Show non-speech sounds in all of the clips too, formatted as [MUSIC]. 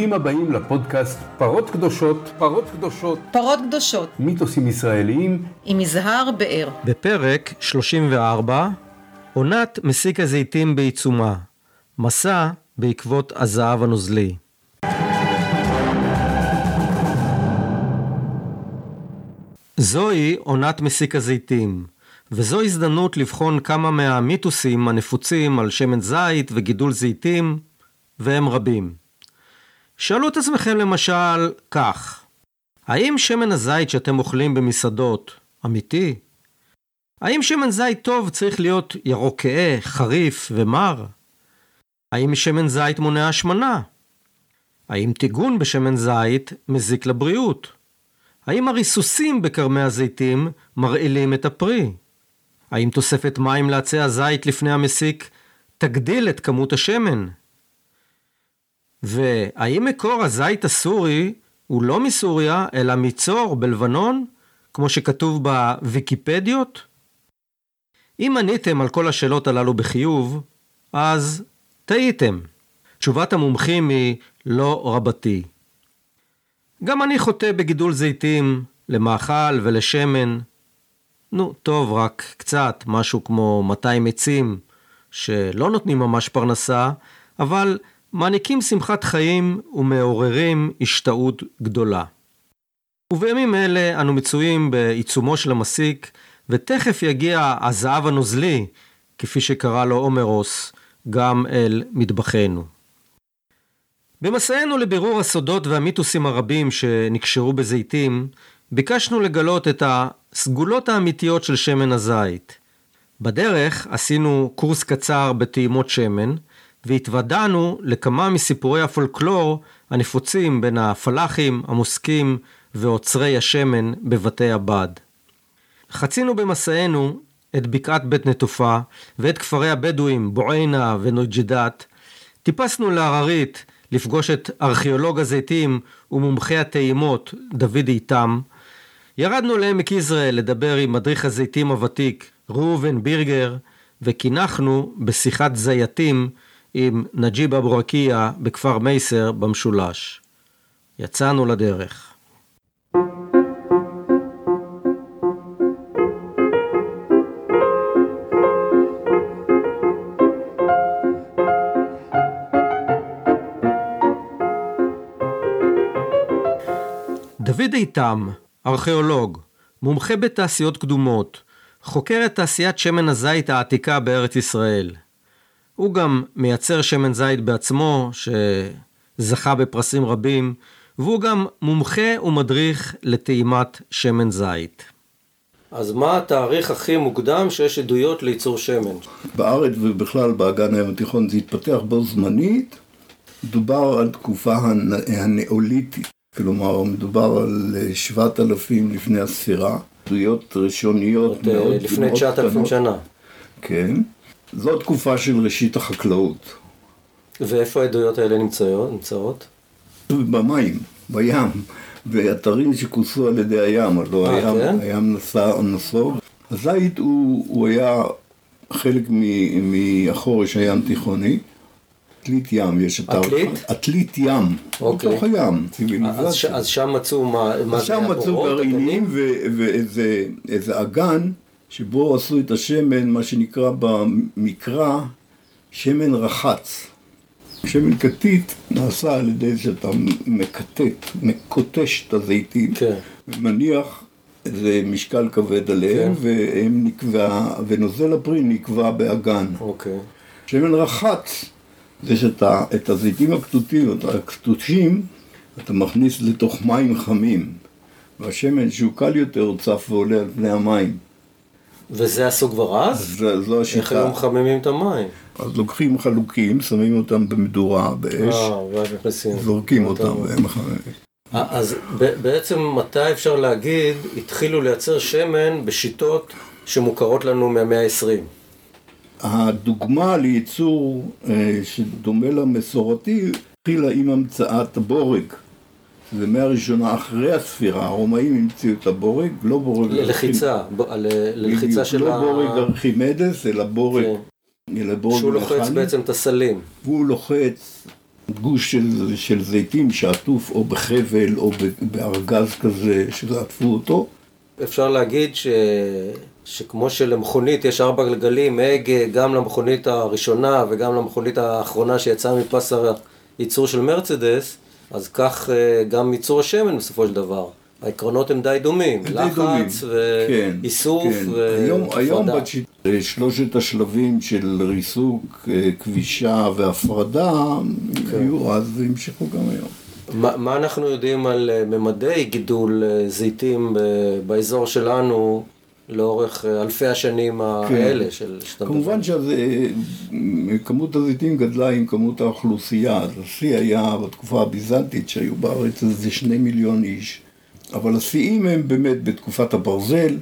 ברוכים הבאים לפודקאסט פרות קדושות, פרות קדושות, פרות קדושות, מיתוסים ישראליים, עם יזהר באר. בפרק 34, עונת מסיק הזיתים בעיצומה, מסע בעקבות הזהב הנוזלי. זוהי עונת מסיק הזיתים, וזו הזדמנות לבחון כמה מהמיתוסים הנפוצים על שמן זית וגידול זיתים, והם רבים. שאלו את עצמכם למשל כך, האם שמן הזית שאתם אוכלים במסעדות אמיתי? האם שמן זית טוב צריך להיות ירוק כהה, חריף ומר? האם שמן זית מונע השמנה? האם טיגון בשמן זית מזיק לבריאות? האם הריסוסים בכרמי הזיתים מרעילים את הפרי? האם תוספת מים לעצי הזית לפני המסיק תגדיל את כמות השמן? והאם מקור הזית הסורי הוא לא מסוריה, אלא מצור בלבנון, כמו שכתוב בוויקיפדיות? אם עניתם על כל השאלות הללו בחיוב, אז טעיתם. תשובת המומחים היא לא רבתי. גם אני חוטא בגידול זיתים, למאכל ולשמן. נו, טוב, רק קצת, משהו כמו 200 עצים, שלא נותנים ממש פרנסה, אבל מעניקים שמחת חיים ומעוררים השתאות גדולה. ובימים אלה אנו מצויים בעיצומו של המסיק, ותכף יגיע הזהב הנוזלי, כפי שקרא לו עומרוס, גם אל מטבחנו. במסענו לבירור הסודות והמיתוסים הרבים שנקשרו בזיתים, ביקשנו לגלות את הסגולות האמיתיות של שמן הזית. בדרך עשינו קורס קצר בטעימות שמן, והתוודענו לכמה מסיפורי הפולקלור הנפוצים בין הפלאחים, המוסקים ועוצרי השמן בבתי הבד. חצינו במסענו את בקעת בית נטופה ואת כפרי הבדואים בועיינה ונוג'ידת. טיפסנו להררית לפגוש את ארכיאולוג הזיתים ומומחי הטעימות דוד איתם. ירדנו לעמק יזרעאל לדבר עם מדריך הזיתים הוותיק ראובן בירגר וקינחנו בשיחת זייתים עם נג'יב אבו רקיע בכפר מייסר במשולש. יצאנו לדרך. דוד איתם, ארכיאולוג, מומחה בתעשיות קדומות, חוקר את תעשיית שמן הזית העתיקה בארץ ישראל. הוא גם מייצר שמן זית בעצמו, שזכה בפרסים רבים, והוא גם מומחה ומדריך לטעימת שמן זית. אז מה התאריך הכי מוקדם שיש עדויות לייצור שמן? בארץ ובכלל באגן הים התיכון זה התפתח בו זמנית, מדובר על תקופה הנאוליתית, כלומר מדובר על שבעת אלפים לפני הספירה, עדויות ראשוניות מאוד, מאוד לפני תשעת אלפים שנה. כן. זו תקופה של ראשית החקלאות. ואיפה העדויות האלה נמצאות? במים, בים, באתרים שכוסו על ידי הים, הלוא אה, הים, כן? הים נסע, נסוג. הזית הוא, הוא היה חלק מהחורש הים תיכוני. עתלית ים, יש את עתלית? עתלית ים, אוקיי. בתוך הים, אז, ש, אז שם מצאו מה אז שם מצאו גרעינים ואיזה אגן שבו עשו את השמן, מה שנקרא במקרא שמן רחץ. שמן כתית נעשה על ידי שאתה מקטט, מקוטש את הזיתים, כן. ומניח איזה משקל כבד עליהם, כן. והם נקבע, ונוזל הפרי נקבע באגן. אוקיי. שמן רחץ זה שאתה, את הזיתים הכתותים, את הכתושים, אתה מכניס לתוך מים חמים, והשמן שהוא קל יותר צף ועולה על פני המים. וזה עשו כבר אז? זו, זו השיטה. איך היו מחממים את המים? אז לוקחים חלוקים, שמים אותם במדורה, באש, אה. זורקים אותם והם מחממים. אה, אז בעצם מתי אפשר להגיד התחילו לייצר שמן בשיטות שמוכרות לנו מהמאה ה-20? הדוגמה לייצור אה, שדומה למסורתי התחילה עם המצאת הבורג. זה מהראשונה אחרי הספירה, הרומאים המציאו את הבורג, לא בורג... ללחיצה, ללחיצה של לא ה... בורג ארכימדס, אלא בורג... כן. אלא בורג שהוא לוחץ בעצם את הסלים. והוא לוחץ גוש של, של זיתים שעטוף או בחבל או בארגז כזה שעטפו אותו. אפשר להגיד ש... שכמו שלמכונית יש ארבע גלגלים, הגה גם למכונית הראשונה וגם למכונית האחרונה שיצאה מפס הייצור של מרצדס, אז כך אה, גם ייצור השמן בסופו של דבר. העקרונות הם די דומים, די לחץ דומים. ואיסוף כן, כן. היום, היום והפרדה. בשיט, שלושת השלבים של ריסוק, אה, כבישה והפרדה, כן. היו אז והמשכו גם היום. מה, מה אנחנו יודעים על אה, ממדי גידול אה, זיתים באזור שלנו לאורך אה, אלפי השנים האלה של שאתה מדבר? כן. כמובן שכמות הזיתים גדלה עם כמות האוכלוסייה, אז השיא היה בתקופה הביזנטית שהיו בארץ איזה שני מיליון איש, אבל השיאים הם באמת בתקופת הברזל,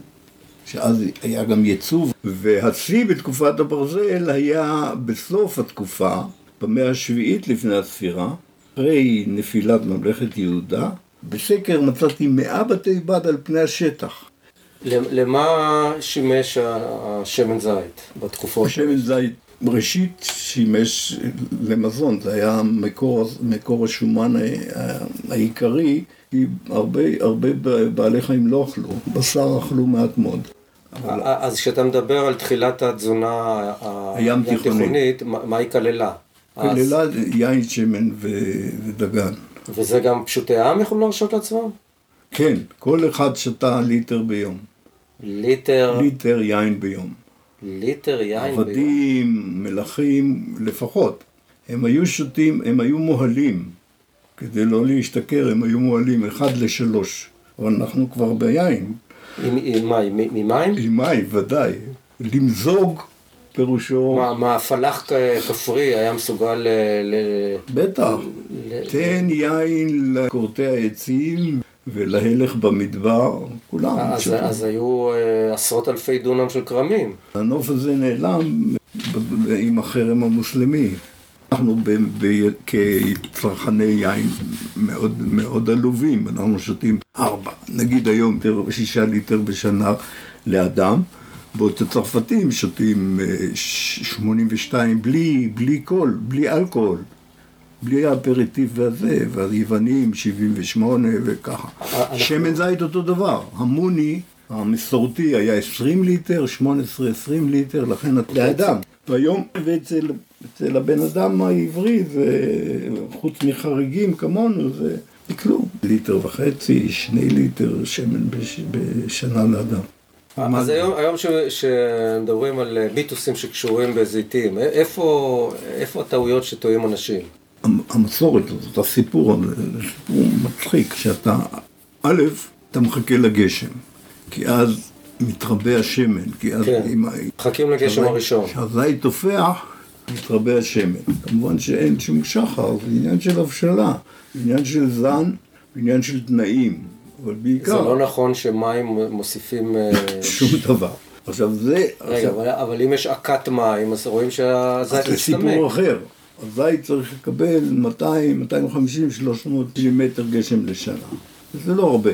שאז היה גם ייצוא, והשיא בתקופת הברזל היה בסוף התקופה, במאה השביעית לפני הספירה, אחרי נפילת ממלכת יהודה, בסקר מצאתי מאה בתי בד על פני השטח. למ- למה שימש השמן זית בתקופות? שמן זית ראשית שימש למזון, זה היה מקור, מקור השומן ה- ה- העיקרי, כי הרבה, הרבה בעלי חיים לא אכלו, בשר אכלו מעט מאוד. אבל אז כשאתה מדבר על תחילת התזונה הים תיכונית. התיכונית, מה היא כללה? אז- כללה יין, שמן ו- ודגן. וזה גם פשוטי העם יכולים להרשות לעצמם? כן, כל אחד שתה ליטר ביום. ליטר, ליטר יין ביום. ליטר יין ביום. עבדים, מלכים, לפחות. הם היו שותים, הם היו מוהלים. כדי לא להשתכר, הם היו מוהלים אחד לשלוש. אבל אנחנו כבר ביין. עם- עם מה, עם- ממים? עם מים, ודאי. למזוג פירושו... מה, מה, פלח כפרי היה מסוגל ל... ל- בטח. ל- תן יין לכורתי העצים ולהלך במדבר, כולם. אז. אז היו אה, עשרות אלפי דונם של כרמים. הנוף הזה נעלם עם החרם המוסלמי. אנחנו ב- ב- כצרכני יין מאוד מאוד עלובים, אנחנו שותים ארבע, נגיד היום שישה ליטר בשנה לאדם, בעוד הצרפתים שותים אה, ש- 82 בלי, בלי קול, בלי אלכוהול, בלי האפריטיב והזה, והיוונים 78 וככה. שמן זית אותו דבר, המוני המסורתי היה 20 ליטר, 18-20 ליטר, לכן לאדם. והיום ואצל אצל הבן אדם העברי זה, חוץ מחריגים כמונו, זה כלום. ליטר וחצי, שני ליטר שמן בש, בשנה לאדם. אז היום, היום ש, שמדברים על אה, מיתוסים שקשורים בזיתים, איפה, איפה הטעויות שטועים אנשים? המ- המסורת הזאת, הסיפור הזה, זה סיפור מצחיק, שאתה, א', אתה מחכה לגשם, כי אז מתרבה השמן, כי אז כן. אם מחכים לגשם הראשון. כשהזית תופח, מתרבה השמן. כמובן שאין שום שחר, זה עניין של הבשלה, זה עניין של זן, עניין של תנאים, אבל זה בעיקר לא נכון שמים מוסיפים... אה, [LAUGHS] שום דבר. עכשיו זה, רגע, עכשיו, אבל, אבל אם יש עקת מים, אז רואים שהזית זה מסתמק. סיפור אחר. הזית צריך לקבל 200, 250, 300 מילימטר גשם לשנה. זה לא הרבה.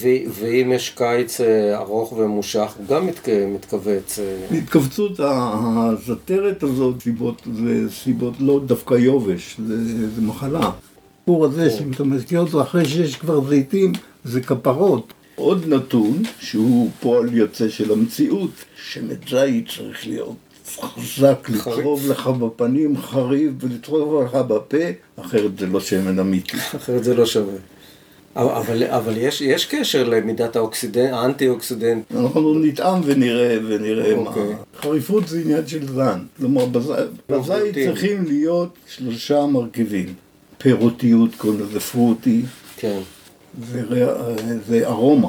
ו- ואם יש קיץ אה, ארוך וממושך, הוא גם מתק- מתכווץ. אה, התכווצות הזתרת הזאת, סיבות, זה סיבות לא דווקא יובש, זה, זה מחלה. הסיפור הזה, שאם אתה מזכיר אותו אחרי שיש כבר זיתים, זה כפרות. עוד נתון, שהוא פועל יוצא של המציאות, שמן זית צריך להיות חזק, לצרוב לך בפנים, חריף ולצרוב לך בפה, אחרת זה לא שמן אמיתי. אחרת זה לא שווה. אבל, אבל, יש, יש קשר למידת האוקסידנט, האנטי-אוקסידנט. אנחנו נטעם ונראה, ונראה אוקיי. מה. חריפות זה עניין של זן. כלומר, בז- בזית. צריכים להיות שלושה מרכיבים. פירותיות, קוראים לזה פרוטי, כן. וריח, זה ארומה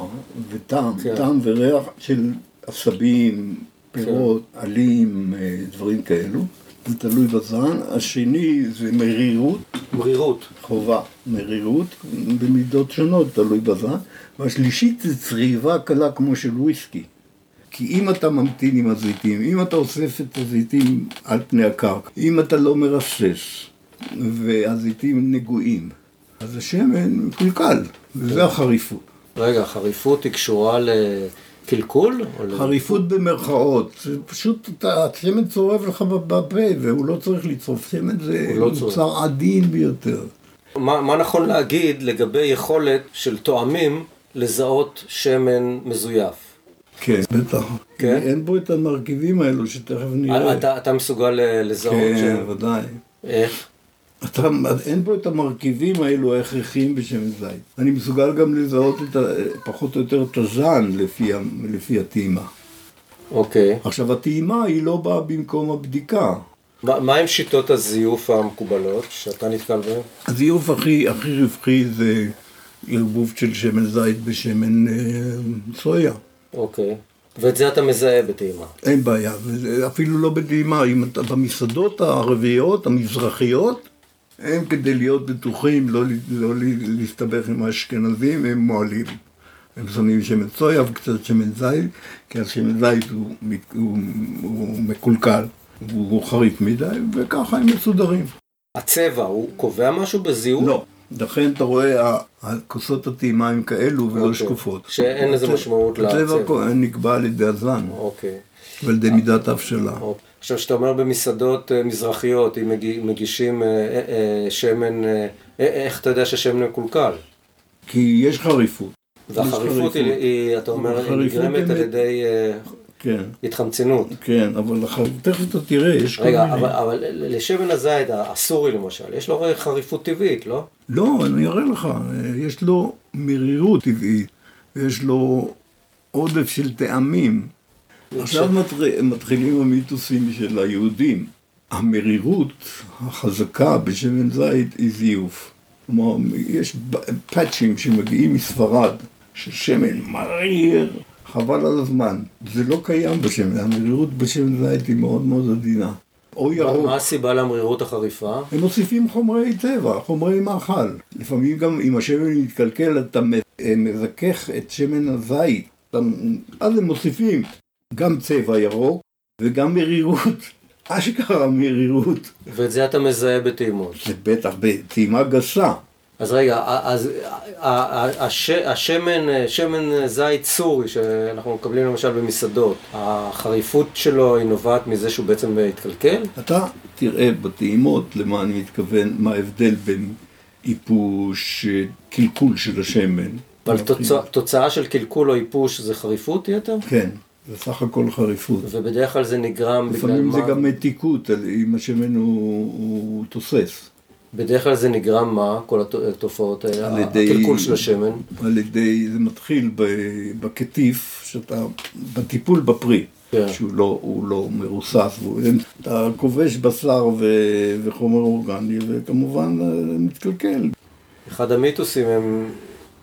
וטעם, כן. טעם וריח של עשבים, פירות, עלים, אה, דברים כאלו. זה תלוי בזן. השני זה מרירות, מרירות. חובה, מרירות, במידות שונות, תלוי בזן. והשלישית זה צריבה קלה כמו של וויסקי. כי אם אתה ממתין עם הזיתים, אם אתה אוסף את הזיתים על פני הקרקע, אם אתה לא מרסס, והזיתים נגועים, אז השמן מקולקל, וזה החריפות. רגע, החריפות היא קשורה קלקול? או ל- חריפות במרכאות, פשוט, השמן צורב לך בפה והוא לא צריך לצרוף, שמן זה לא. מוצר עדין ביותר. מה, מה נכון להגיד לגבי יכולת של תואמים לזהות שמן מזויף? כן, בטח. כן? אין בו את המרכיבים האלו שתכף נראה. אתה, אתה מסוגל אה, לזהות כן, שמן? ודאי. איך? אתה, אין בו את המרכיבים האלו ההכרחיים בשמן זית. אני מסוגל גם לזהות את ה, פחות או יותר את הזן לפי, לפי הטעימה. אוקיי. עכשיו, הטעימה היא לא באה במקום הבדיקה. מה, מה עם שיטות הזיוף המקובלות שאתה נתקל בהן? הזיוף הכי, הכי רווחי זה ערבוב של שמן זית בשמן אה, סויה. אוקיי. ואת זה אתה מזהה בטעימה. אין בעיה, אפילו לא בטעימה, אם אתה במסעדות הרביעיות, המזרחיות, הם כדי להיות בטוחים, לא, לא ל- להסתבך עם האשכנזים, הם מועלים. הם שמים שמן סויה וקצת שמן זית, כי השמן זית הוא, מת- הוא, הוא מקולקל, הוא חריף מדי, וככה הם מסודרים. הצבע, הוא קובע משהו בזיהוי? לא, לכן אתה רואה, הכוסות הטעימה הם כאלו ולא אוקיי. שקופות. שאין לזה הצבע- משמעות הצבע לצבע. פה נקבע על ידי הזן אוקיי. ועל ידי מידת ההבשלה. אוקיי. עכשיו, כשאתה אומר במסעדות אה, מזרחיות, אם מגישים אה, אה, שמן, איך אתה יודע שהשמן מקולקל? כי יש חריפות. והחריפות היא, היא, אתה אומר, היא החריפות נגרמת על ידי כן, התחמצנות. כן, אבל הח- תכף אתה תראה, יש כל רגע, מיני... אבל, אבל לשמן הזית הסורי למשל, יש לו חריפות טבעית, לא? לא, אני אראה לך, יש לו מרירות טבעית, יש לו עודף של טעמים. עכשיו מתח- מתחילים המיתוסים של היהודים. המרירות החזקה בשמן זית היא זיוף. כלומר, יש פאצ'ים שמגיעים מספרד, של שמן מריר, חבל על הזמן. זה לא קיים בשמן, המרירות בשמן זית היא מאוד מאוד עדינה. או מה, ירוק. מה הסיבה למרירות החריפה? הם מוסיפים חומרי צבע, חומרי מאכל. לפעמים גם אם השמן מתקלקל, אתה אה, מזכך את שמן הזית. אז הם מוסיפים גם צבע ירוק וגם מרירות. [LAUGHS] אשכרה מרירות. ואת זה אתה מזהה בטעימות. זה בטח בטעימה גסה. אז רגע, אז הש- השמן, שמן זית סורי שאנחנו מקבלים למשל במסעדות, החריפות שלו היא נובעת מזה שהוא בעצם התקלקל? אתה תראה בטעימות למה אני מתכוון, מה ההבדל בין איפוש, קלקול של השמן. אבל תוצא, תוצאה של קלקול או איפוש זה חריפות יתר? כן, זה סך הכל חריפות. ובדרך כלל זה נגרם בגלל לפעמים מה? זה גם מתיקות, אם השמן הוא, הוא תוסס. בדרך כלל זה נגרם מה? כל הת- התופעות האלה? הקלקול של השמן? על ידי, זה מתחיל בקטיף, שאתה, בטיפול בפרי, כן. שהוא לא, לא מרוסס, אתה כובש בשר ו, וחומר אורגני, וכמובן אה, מתקלקל. אחד המיתוסים הם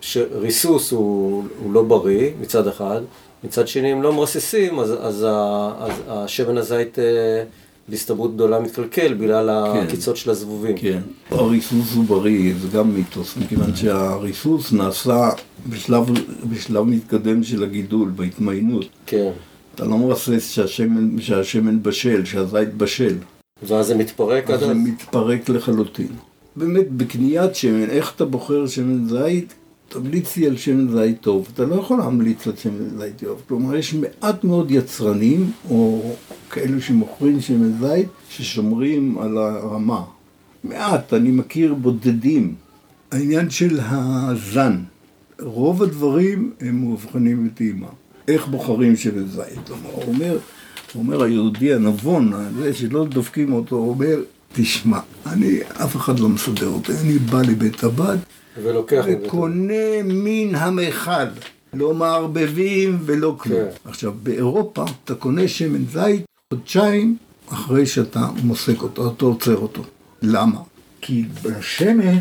שריסוס הוא, הוא לא בריא מצד אחד, מצד שני הם לא מרססים, אז, אז, ה- אז השמן הזית אה, בהסתברות גדולה מתקלקל בגלל העקיצות של הזבובים. כן. הריסוס הוא בריא, זה גם מיתוס, מכיוון שהריסוס נעשה בשלב, בשלב מתקדם של הגידול, בהתמיינות. כן. אתה לא מרסס שהשמן, שהשמן בשל, שהזית בשל. ואז זה מתפרק אז עד זה? מתפרק לחלוטין. באמת, בקניית שמן, איך אתה בוחר שמן זית? תמליץ לי על שמן זית טוב. אתה לא יכול להמליץ על שמן זית טוב. כלומר, יש מעט מאוד יצרנים, או כאלו שמוכרים שמן זית, ששומרים על הרמה. מעט, אני מכיר בודדים. העניין של הזן, רוב הדברים הם מאובחנים בטעימה. איך בוחרים שמן זית? כלומר, הוא אומר, הוא אומר היהודי הנבון, זה שלא דופקים אותו, הוא אומר, תשמע, אני, אף אחד לא מסדר אותי, אני בא לבית הבד ולוקח. וקונה מן המכל. לא מערבבים ולא כלום. כן. עכשיו, באירופה אתה קונה שמן זית חודשיים אחרי שאתה מוסק אותו, אתה עוצר אותו. למה? כי בשמן,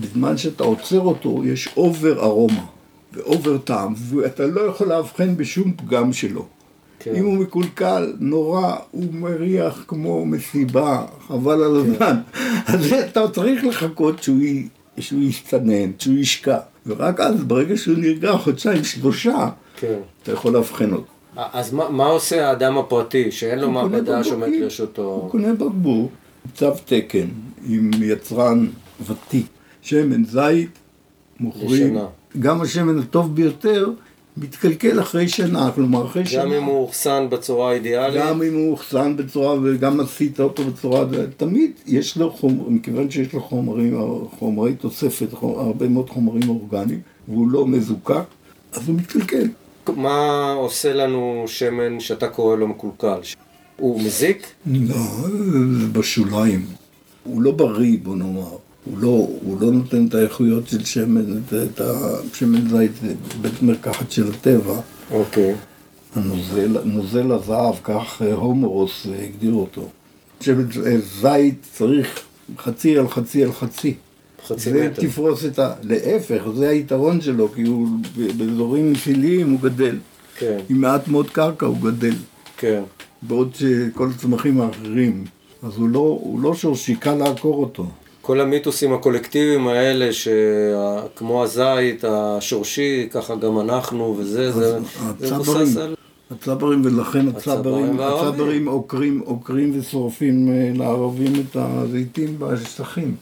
בזמן שאתה עוצר אותו, יש over ארומה ו over טעם, ואתה לא יכול לאבחן בשום פגם שלו. כן. אם הוא מקולקל, נורא, הוא מריח כמו מסיבה, חבל על הזמן. [LAUGHS] אז אתה צריך לחכות שהוא, שהוא יסתנן, שהוא ישקע. ורק אז, ברגע שהוא נרגע חודשיים, שלושה, כן. אתה יכול לאבחן אותו. אז מה, מה עושה האדם הפרטי שאין לו מעבדה שעומדת בקבוקים. לרשותו? הוא קונה בקבוק, צו תקן, עם יצרן ותיק. שמן זית, מוכרים, לשנה. גם השמן הטוב ביותר, מתקלקל אחרי שנה, כלומר אחרי שנה. גם אם הוא אוחסן בצורה האידיאלית? גם אם הוא אוחסן בצורה, וגם עשית אותו בצורה, תמיד יש לו חומר, מכיוון שיש לו חומרים, חומרי תוספת, חומר, הרבה מאוד חומרים אורגניים, והוא לא מזוקק, אז הוא מתקלקל. מה עושה לנו שמן שאתה קורא לו מקולקל? הוא מזיק? לא, בשוליים. הוא לא בריא, בוא נאמר. הוא לא, הוא לא נותן את האיכויות של שמן, את, את השמן זית, בית מרקחת של הטבע. אוקיי. הנוזל, נוזל הזהב, כך אה, הומורוס אה, הגדיר אותו. שמן אה, זית צריך חצי על חצי על חצי. חצי זה מטר. תפרוס את ה... להפך, זה היתרון שלו, כי הוא באזורים נפיליים הוא גדל. כן, עם מעט מאוד קרקע הוא גדל. כן. בעוד שכל הצמחים האחרים, אז הוא לא, הוא לא שורשי, קל לעקור אותו. כל המיתוסים הקולקטיביים האלה, שכמו הזית השורשי, ככה גם אנחנו וזה, זה זה מבוסס על... הצברים, ולכן הצברים. הצברים עוקרים, עוקרים ושורפים אה, לערבים את הזיתים בשטחים.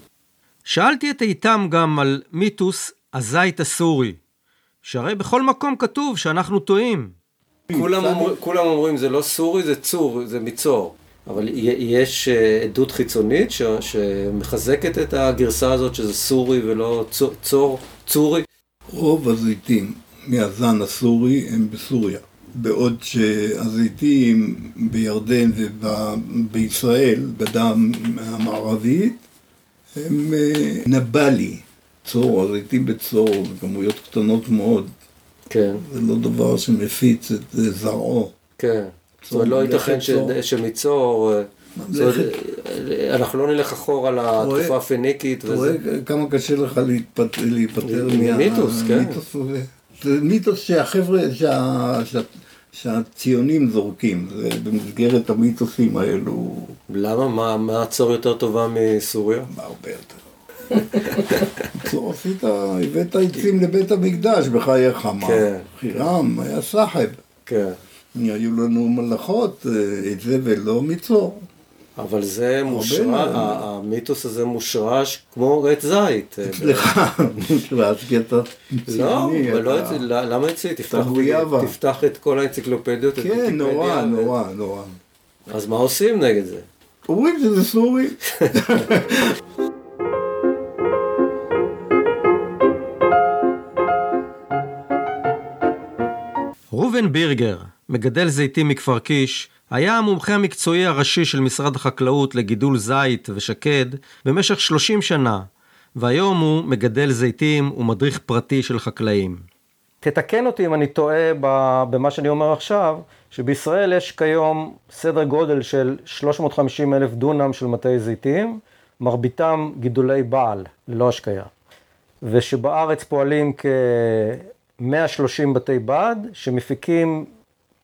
שאלתי את איתם גם על מיתוס הזית הסורי, שהרי בכל מקום כתוב שאנחנו טועים. כולם, אומר, כולם אומרים זה לא סורי, זה צור, זה מצור. אבל יש אה, עדות חיצונית ש, שמחזקת את הגרסה הזאת שזה סורי ולא צור, צור צורי. רוב הזיתים מהזן הסורי הם בסוריה. בעוד שהזיתים בירדן ובישראל, בגדה המערבית, הם אה, נבלי, צור, הזיתים בצור, בכמויות קטנות מאוד. כן, זה לא דבר שמפיץ את אה, זרעו. כן. זאת אומרת, לא ייתכן צור. שמצור, אה, אה, אנחנו לא נלך אחורה לתקופה הפניקית אתה רואה. כמה קשה לך להיפטר, כן. מהמיתוס הזה. זה מיתוס שהחבר'ה, שה, שה, שהציונים זורקים, זה במסגרת המיתוסים האלו, למה? מה- מה הצור יותר טובה מסוריה? הרבה יותר. בקיצור, [LAUGHS] עשית, הבאת עצים לבית המקדש בחייך, מה? כן. חירם, היה סחב. כן. היו לנו מלאכות, אה, את זה ולא מצור. אבל זה מושרש, המיתוס הזה מושרש כמו עץ זית. סליחה, [LAUGHS] מושרש, כי אתה לא, ציוני, לא אתה- אצלי, למה אצלי? תפתח, את כל האנציקלופדיות, כן, נורא, נורא, נורא. אז מה עושים נגד זה? אומרים שזה סורי. [LAUGHS] ראובן בירגר, מגדל זיתים מכפר קיש, היה המומחה המקצועי הראשי של משרד החקלאות לגידול זית ושקד במשך 30 שנה, והיום הוא מגדל זיתים ומדריך פרטי של חקלאים. תתקן אותי אם אני טועה במה שאני אומר עכשיו, שבישראל יש כיום סדר גודל של 350 אלף דונם של מטעי זיתים, מרביתם גידולי בעל, ללא השקיה. ושבארץ פועלים כ-130 בתי בד, שמפיקים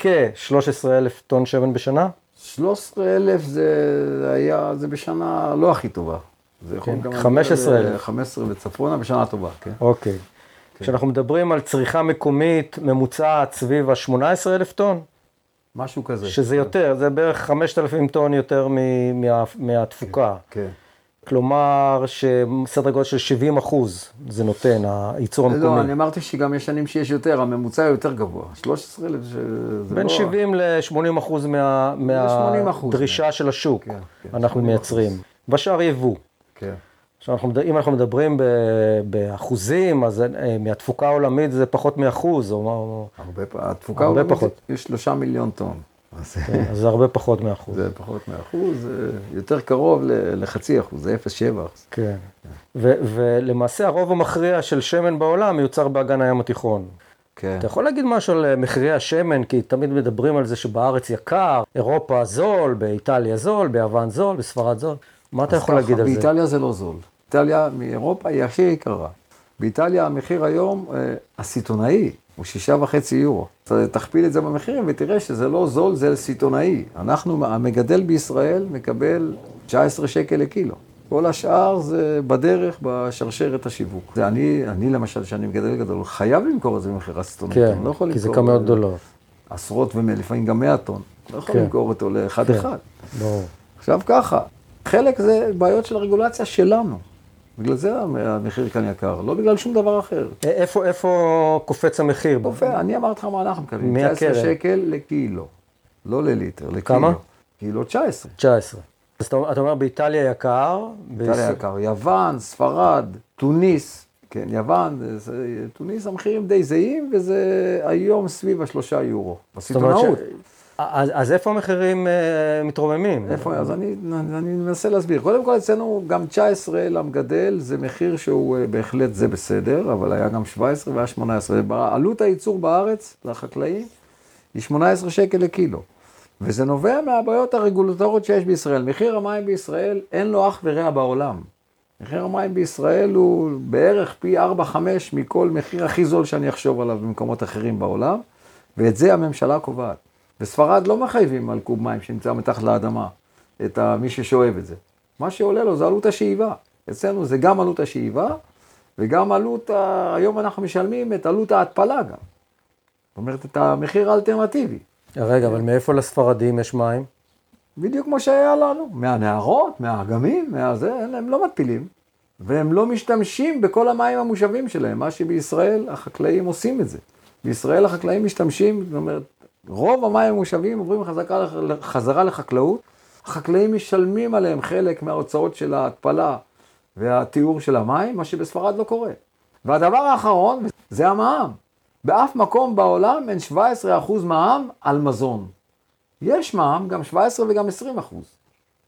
כ-13 אלף טון שמן בשנה. 13 אלף זה היה, זה בשנה לא הכי טובה. זה יכול כן, גם... 15,000. 15 וצפונה בשנה טובה, כן. אוקיי. כשאנחנו מדברים על צריכה מקומית ממוצעת סביב ה-18 אלף טון, משהו כזה. שזה יותר, זה בערך 5,000 טון יותר מ- מה, מהתפוקה. כן. כלומר, שסדר גודל של 70 אחוז זה נותן, הייצור לא, המקומי. אני אמרתי שגם יש שנים שיש יותר, הממוצע יותר גבוה. 13 אלף זה זה בין לא... 70 ל-80 אחוז מה, ל-80%, מהדרישה של השוק, כן, כן, אנחנו 80%. מייצרים. בשאר יבוא. כן. עכשיו, אנחנו, אם אנחנו מדברים ב, באחוזים, אז אה, מהתפוקה העולמית זה פחות מאחוז, או, או, הרבה פ... התפוקה העולמית פחות. יש שלושה מיליון טון. אז כן, אז זה הרבה פחות מאחוז. זה פחות מאחוז, יותר קרוב לחצי אחוז, זה 0.7 אחוז. כן. ולמעשה הרוב המכריע של שמן בעולם מיוצר באגן הים התיכון. כן. אתה יכול להגיד משהו על אה, מחירי השמן, כי תמיד מדברים על זה שבארץ יקר, אירופה זול, באיטליה זול, ביוון זול, בספרד זול. מה אתה יכול להגיד על זה? באיטליה זה לא זול. איטליה מאירופה היא הכי יקרה. באיטליה המחיר היום, אה, הסיטונאי, הוא שישה וחצי יורו. תכפיל את זה במחירים ותראה שזה לא זול, זה סיטונאי. אנחנו, המגדל בישראל מקבל 19 שקל לקילו. כל השאר זה בדרך בשרשרת השיווק. זה אני, אני למשל, שאני מגדל גדול, חייב למכור את זה במכירה סיטונאית. כן, לא כי זה כמויות אה, גדולות. עשרות ולפעמים גם 100 טון. לא יכול כן. למכור אותו לאחד כן. אחד. ברור. עכשיו ככה, חלק זה בעיות של הרגולציה שלנו. בגלל זה המחיר כאן יקר, לא בגלל שום דבר אחר. איפה, איפה קופץ המחיר? יפה, אני אמרתי לך מה אנחנו מקבלים. מהקרן. 19 שקל לקילו, לא לליטר, לקילו. כמה? קילו 19. 19. אז אתה, אתה אומר באיטליה יקר, איטליה בישראל- יקר. יוון, ספרד, תוניס, כן, יוון, תוניס המחירים די זהים, וזה היום סביב השלושה יורו. בסיטונאות. אז, אז איפה המחירים אה, מתרוממים? איפה, אז אני, אני מנסה להסביר. קודם כל אצלנו גם 19 למגדל זה מחיר שהוא אה, בהחלט זה בסדר, אבל היה גם 17 והיה 18. עלות הייצור בארץ לחקלאים היא 18 שקל לקילו. וזה נובע מהבעיות הרגולטוריות שיש בישראל. מחיר המים בישראל אין לו אח ורע בעולם. מחיר המים בישראל הוא בערך פי 4-5 מכל מחיר הכי זול שאני אחשוב עליו במקומות אחרים בעולם, ואת זה הממשלה קובעת. בספרד לא מחייבים על קוב מים שנמצא מתחת לאדמה, את מי ששואב את זה. מה שעולה לו זה עלות השאיבה. אצלנו זה גם עלות השאיבה, וגם עלות, ה... היום אנחנו משלמים את עלות ההתפלה גם. זאת אומרת, את המחיר האלטרנטיבי. רגע, אבל מאיפה לספרדים יש מים? בדיוק כמו שהיה לנו, מהנהרות, מהאגמים, מהזה, הם לא מתפילים. והם לא משתמשים בכל המים המושבים שלהם, מה שבישראל החקלאים עושים את זה. בישראל החקלאים משתמשים, זאת אומרת, רוב המים המושבים עוברים חזקה, לח- חזרה לחקלאות, החקלאים משלמים עליהם חלק מההוצאות של ההתפלה והטיהור של המים, מה שבספרד לא קורה. והדבר האחרון זה המע"מ. באף מקום בעולם אין 17% מע"מ על מזון. יש מע"מ, גם 17 וגם 20 אחוז.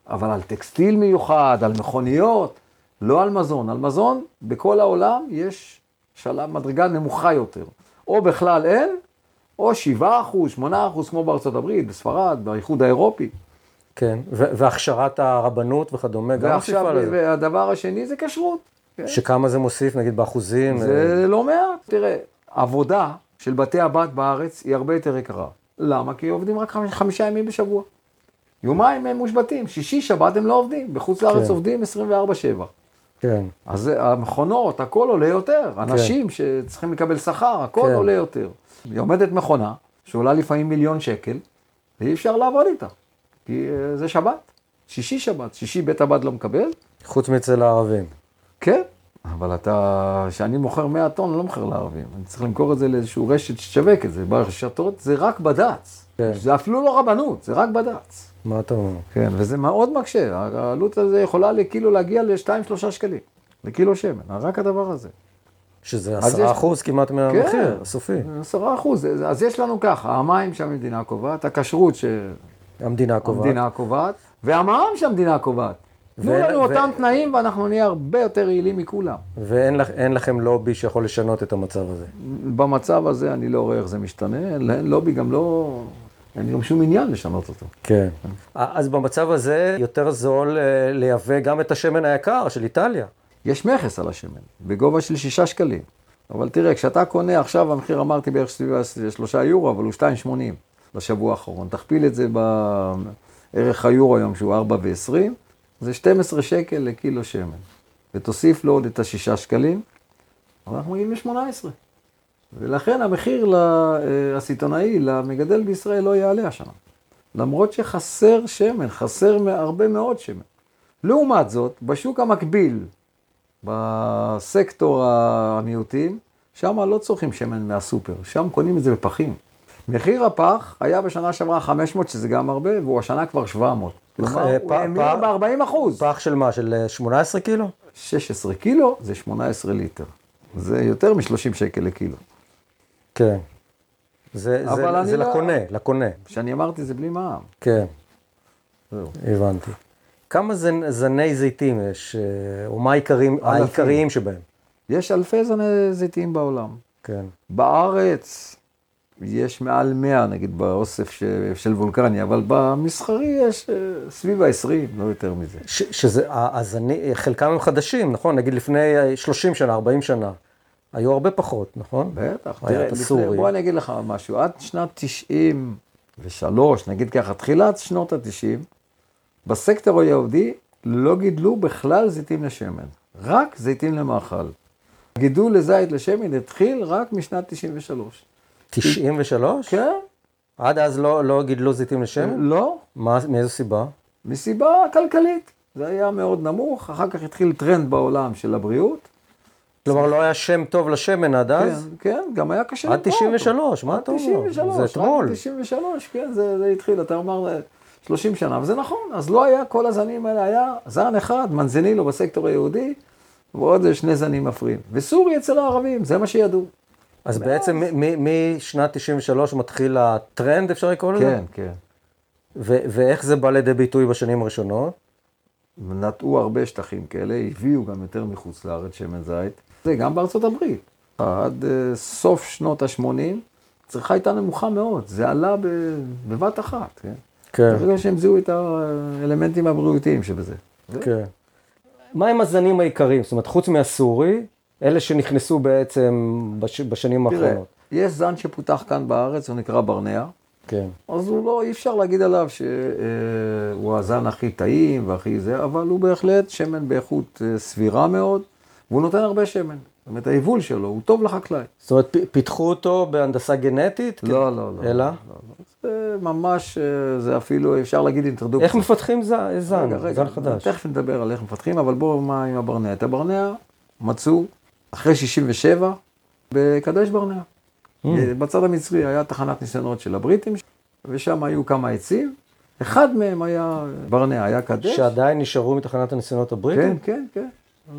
אבל על טקסטיל מיוחד, על מכוניות, לא על מזון. על מזון, בכל העולם יש שלב מדרגה נמוכה יותר. או בכלל אין, או 7 אחוז, 8 אחוז, כמו בארצות הברית, בספרד, באיחוד האירופי. כן, והכשרת הרבנות וכדומה, גם מוסיפה לזה. והדבר השני זה כשרות. כן. שכמה זה מוסיף, נגיד באחוזים? אה, זה לא מעט. תראה, עבודה של בתי הבת בארץ היא הרבה יותר יקרה. למה? כי עובדים רק חמישה ימים בשבוע. יומיים הם מושבתים, שישי, שבת הם לא עובדים. בחוץ לארץ כן. עובדים 24-7. כן, אז המכונות, הכל עולה יותר. אנשים שצריכים לקבל שכר, הכל כן. עולה יותר. היא עומדת מכונה, שעולה לפעמים מיליון שקל, ואי אפשר לעבוד איתה. כי אה, זה שבת. שישי שבת, שישי בית הבד לא מקבל, חוץ מאצל הערבים. כן, אבל אתה, כשאני מוכר 100 טון, אני לא מוכר לערבים. אני צריך למכור את זה לאיזשהו רשת שתשווק את זה. ברשתות זה רק בד"ץ. כן. זה אפילו לא רבנות, זה רק בד"ץ. מה אתה אומר? כן, וזה מאוד מקשה. העלות הזה יכולה לקילו להגיע ל-2-3 שקלים. לקילו שמן, רק הדבר הזה. שזה אז עשרה יש- אחוז כמעט מהמחיר הסופי. 10 אחוז. אז יש לנו ככה, המים שהמדינה קובעת, הכשרות המדינה קובעת. שהמדינה קובעת, והמע"מ שהמדינה קובעת. תנו לנו ו- אותם תנאים ואנחנו נהיה הרבה יותר יעילים מכולם. ואין לכ- לכם לובי שיכול לשנות את המצב הזה. במצב הזה אני לא רואה איך זה משתנה, לובי גם לא, אין גם שום עניין לשנות אותו. כן. אז במצב הזה יותר זול אה, לייבא גם את השמן היקר של איטליה. יש מכס על השמן, בגובה של שישה שקלים. אבל תראה, כשאתה קונה עכשיו, המחיר אמרתי בערך סביב שלושה יורו, אבל הוא 2.80 לשבוע האחרון. תכפיל את זה בערך היורו היום, שהוא 4 ו-20, זה 12 שקל לקילו שמן. ותוסיף לו עוד את השישה שקלים, אבל אנחנו מגיעים ל-18. ולכן המחיר אה, הסיטונאי למגדל בישראל לא יעלה השנה. למרות שחסר שמן, חסר הרבה מאוד שמן. לעומת זאת, בשוק המקביל, בסקטור המיעוטים, שם לא צורכים שמן מהסופר, שם קונים את זה בפחים. מחיר הפח היה בשנה שעברה 500, שזה גם הרבה, והוא השנה כבר 700. כלומר, אה, הוא האמיר פ- ב-40 אחוז. פח של מה? של אה, 18 קילו? 16 קילו זה 18 ליטר. זה יותר מ-30 שקל לקילו. כן. זה, זה, זה לא- לקונה, לקונה. כשאני אמרתי זה בלי מע"מ. כן, זהו. הבנתי. כמה זנ, זני זיתים יש, אה, או מה העיקרים. העיקריים שבהם? יש אלפי זני זיתים בעולם. כן. בארץ יש מעל 100, נגיד, באוסף ש... של וולקני, אבל במסחרי יש אה, סביב ה-20, לא יותר מזה. ש, שזה, הזני, חלקם הם חדשים, נכון? נגיד לפני אה, 30 שנה, 40 שנה. היו הרבה פחות, נכון? בטח. היה את הסורי. בוא אני אגיד לך משהו. עד שנת 93, נגיד ככה, תחילת שנות ה-90, בסקטור היהודי לא גידלו בכלל זיתים לשמן, רק זיתים למאכל. גידול לזית לשמן התחיל רק משנת 93. 93? כן? עד אז לא, לא גידלו זיתים לשמן? לא, מה, מאיזו סיבה? מסיבה כלכלית. זה היה מאוד נמוך, אחר כך התחיל טרנד בעולם של הבריאות. כלומר, לא היה שם טוב לשמן עד כן, אז? כן, גם היה קשה עד למכור אותו. 93, מה עד אתה אומר? 93, זה אתמול. 93, כן, זה, זה התחיל, אתה אומר אה, 30 שנה, וזה נכון, אז לא היה כל הזנים האלה, היה זן אחד, מנזנילו בסקטור היהודי, ועוד שני זנים מפריעים. וסורי אצל הערבים, זה מה שידעו. אז בעצם משנת 93 מתחיל הטרנד, אפשר לקרוא לזה? כן, כן. ואיך זה בא לידי ביטוי בשנים הראשונות? נטעו הרבה שטחים כאלה, הביאו גם יותר מחוץ לארץ שמן זית. זה גם בארצות הברית. עד אה, סוף שנות ה-80, צריכה הייתה נמוכה מאוד, זה עלה בבת אחת, כן? כן. ברגע שהם זיהו את האלמנטים הבריאותיים שבזה. כן. מה הם הזנים העיקריים? זאת אומרת, חוץ מהסורי, אלה שנכנסו בעצם בש... בשנים תראה, האחרונות. יש זן שפותח כאן בארץ, הוא נקרא ברנע, כן. אז הוא לא, אי אפשר להגיד עליו שהוא הזן הכי טעים והכי זה, אבל הוא בהחלט שמן באיכות אה, סבירה מאוד, והוא נותן הרבה שמן. זאת אומרת, היבול שלו הוא טוב לחקלאי. זאת אומרת, פיתחו אותו בהנדסה גנטית? לא, לא, לא. אלא? זה ממש, אה, זה אפילו, אפשר להגיד אינטרדוקציה. איך מפתחים ז- זן? רגע, רגע, זן חדש. תכף נדבר על איך מפתחים, אבל בואו, מה עם הברנע? את הברנע מצאו אחרי 67 בקדש ברנע. Mm. בצד המצרי היה תחנת ניסיונות של הבריטים, ושם היו כמה עצים. אחד מהם היה ברנע, היה קדש. שעדיין נשארו מתחנת הניסיונות כן, הבריטים? כן, כן. אז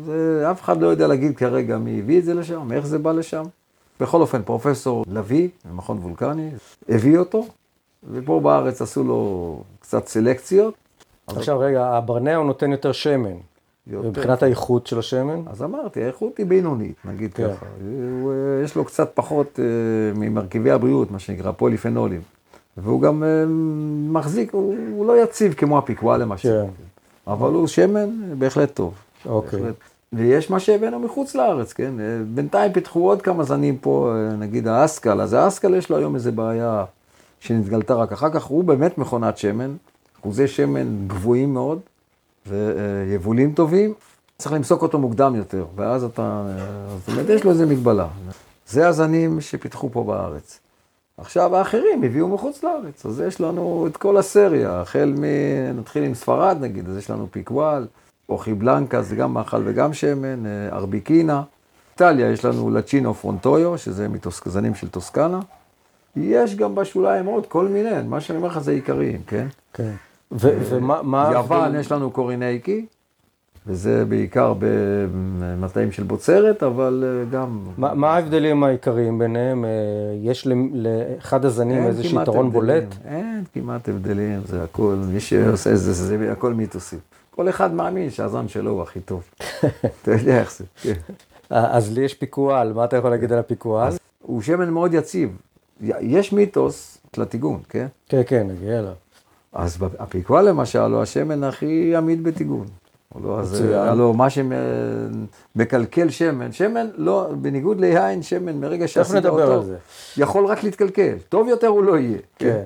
אה, אף אחד לא יודע להגיד כרגע מי הביא את זה לשם, איך זה בא לשם. בכל אופן, פרופסור לביא, ממכון וולקני, הביא אותו, ופה בארץ עשו לו קצת סלקציות. עכשיו רגע, הברנע הוא נותן יותר שמן. יותר. מבחינת האיכות של השמן? אז אמרתי, האיכות היא בינונית, נגיד כן. ככה. הוא, אה, יש לו קצת פחות אה, ממרכיבי הבריאות, מה שנקרא פוליפנולים. והוא גם אה, מחזיק, הוא, הוא לא יציב כמו הפיקווה למשל. כן. אבל הוא שמן בהחלט טוב. אוקיי. בהחלט. ויש מה שהבאנו מחוץ לארץ, כן? אה, בינתיים פיתחו עוד כמה זנים פה, אה, נגיד האסקל, אז האסקל יש לו היום איזה בעיה שנתגלתה רק אחר כך, הוא באמת מכונת שמן, אחוזי שמן גבוהים מאוד, ויבולים טובים, צריך למסוק אותו מוקדם יותר, ואז אתה, אה, זאת אומרת, יש לו איזה מגבלה. זה הזנים שפיתחו פה בארץ. עכשיו האחרים הביאו מחוץ לארץ, אז יש לנו את כל הסריה, החל מ... נתחיל עם ספרד נגיד, אז יש לנו פיקוואל, אוכי בלנקה זה גם מאכל וגם שמן, אה, ארביקינה. איטליה יש לנו לצ'ינו פרונטויו, שזה מתוסקזנים של טוסקנה. יש גם בשוליים עוד כל מיני, מה שאני אומר לך זה עיקריים, כן? כן. ו- ומה... מה יוון? יש לנו קורינייקי, וזה בעיקר במטעים של בוצרת, אבל אה, גם... מה מה ההבדלים העיקריים ביניהם? אה, יש לאחד הזנים איזשהו יתרון הבדלים. בולט? אין כמעט הבדלים, זה הכל, מי שעושה את זה, זה הכל מיתוסים. כל אחד מאמין שהזן שלו הוא הכי טוב. [LAUGHS] אתה יודע איך זה, כן. אה, אז לי יש פיקואל, מה אתה יכול להגיד על הפיקואל? הוא שמן מאוד יציב. יש מיתוס לטיגון, כן? כן, כן, נגיע אליו. אז הפיקווה למשל, הוא השמן הכי עמיד בטיגון. לא, אז. הלוא מה שמקלקל שמן, שמן לא, בניגוד ליין, שמן מרגע שעשית אותו. יכול רק להתקלקל. טוב יותר הוא לא יהיה. כן.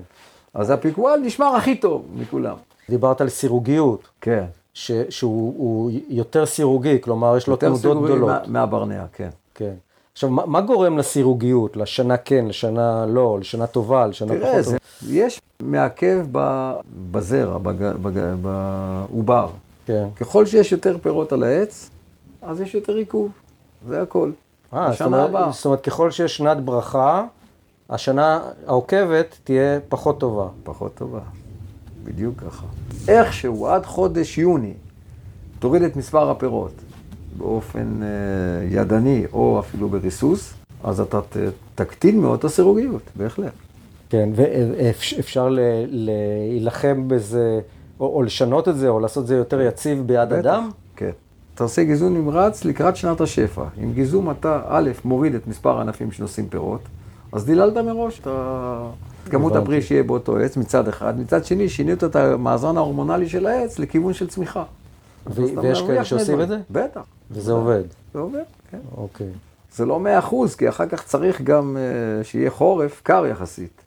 אז הפיקוואל נשמר הכי טוב מכולם. דיברת על סירוגיות, כן. ש- שהוא הוא יותר סירוגי, כלומר יש לו יותר תנודות סירוגי גדולות. מה- מהברנע, כן. כן. עכשיו, מה, מה גורם לסירוגיות? לשנה כן, לשנה לא, לשנה טובה, לשנה תראה, פחות זה, טובה? יש מעכב ב- בזרע, בעובר. כן. ככל שיש יותר פירות על העץ, אז יש יותר עיכוב. זה הכל. אה, זאת אומרת. זאת אומרת, ככל שיש שנת ברכה, השנה העוקבת תהיה פחות טובה. פחות טובה. בדיוק ככה. איכשהו עד חודש יוני תוריד את מספר הפירות באופן אה, ידני או אפילו בריסוס, אז אתה ת, תקטין מאוד את הסירוגיות, בהחלט. כן, ואפשר להילחם בזה, או, או לשנות את זה, או לעשות את זה יותר יציב ביד בטח. אדם? כן. אתה עושה גיזום נמרץ לקראת שנת השפע. עם גיזום אתה, א', מוריד את מספר הענפים שנושאים פירות, אז דיללת מראש את כמות. הפרי שיהיה באותו עץ מצד אחד. מצד שני, שינית את המאזן ההורמונלי של העץ לכיוון של צמיחה. ויש כאלה שעושים את. זה? בטח. וזה עובד. זה עובד, כן. אוקיי. זה לא מאה אחוז, כי אחר כך צריך גם אה, שיהיה חורף קר יחסית.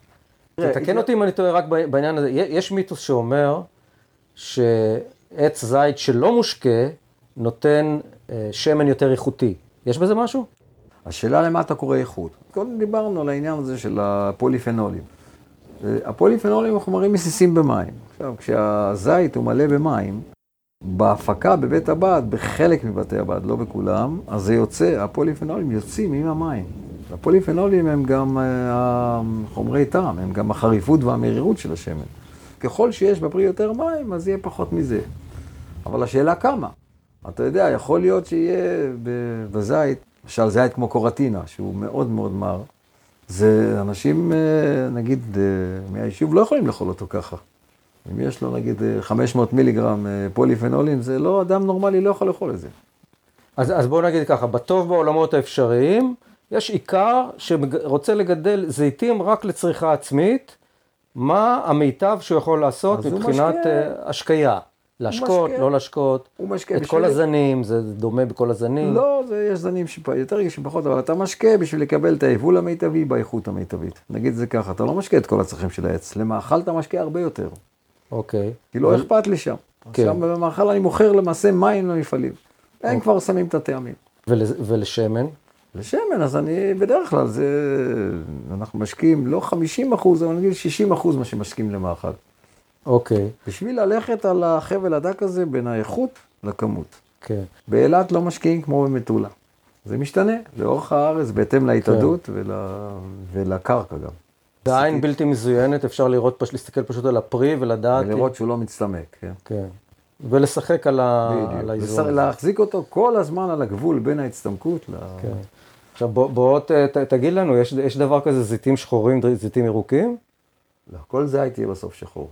תתקן אותי אם אני טועה רק בעניין הזה. יש מיתוס שאומר שעץ זית שלא מושקה נותן אה, שמן יותר איכותי. יש בזה משהו? השאלה למה אתה קורא איכות. קודם דיברנו על העניין הזה של הפוליפנולים. הפוליפנולים הם חומרים מסיסים במים. עכשיו, כשהזית הוא מלא במים, בהפקה בבית הבד, בחלק מבתי הבד, לא בכולם, אז זה יוצא, הפוליפנולים יוצאים עם המים. הפוליפנולים הם גם אה, חומרי טעם, הם גם החריפות והמרירות של השמן. ככל שיש בפרי יותר מים, אז יהיה פחות מזה. אבל השאלה כמה. אתה יודע, יכול להיות שיהיה בזית, למשל זית כמו קורטינה, שהוא מאוד מאוד מר. זה אנשים, אה, נגיד, אה, מהיישוב לא יכולים לאכול אותו ככה. אם יש לו נגיד 500 מיליגרם פוליפנולים, זה לא, אדם נורמלי לא יכול לאכול את זה. אז, אז בואו נגיד ככה, בטוב בעולמות האפשריים, יש עיקר שרוצה לגדל זיתים רק לצריכה עצמית, מה המיטב שהוא יכול לעשות מבחינת uh, השקיה? להשקות, לא להשקות, הוא משקה את בשביל... כל הזנים, זה דומה בכל הזנים? לא, זה, יש זנים שיותר רגישים פחות, אבל אתה משקה בשביל לקבל את היבול המיטבי באיכות המיטבית. נגיד זה ככה, אתה לא משקה את כל הצרכים של העץ, למאכל אתה משקה הרבה יותר. אוקיי. כי לא אכפת לי שם. כן. עכשיו במאכל אני מוכר למעשה מים למפעלים. הם אוקיי. כבר שמים את הטעמים. ול, ולשמן? לשמן, אז אני בדרך כלל, זה, אנחנו משקיעים לא 50 אחוז, אבל נגיד 60 אחוז מה שמשקיעים למאכל. אוקיי. בשביל ללכת על החבל הדק הזה בין האיכות לכמות. כן. באילת לא משקיעים כמו במטולה. זה משתנה לאורך הארץ בהתאם להתאדות כן. ול... ולקרקע גם. בעין בלתי מזוינת אפשר לראות, פש... להסתכל פשוט על הפרי ולדעת... ולראות שהוא לא מצטמק, כן. כן. ולשחק על, ה... על בדיוק. האיזון. לס- להחזיק אותו כל הזמן על הגבול בין ההצטמקות ל... כן. עכשיו בוא, בוא ת, ת, תגיד לנו, יש, יש דבר כזה זיתים שחורים, זיתים ירוקים? לא, כל זית יהיה בסוף שחור.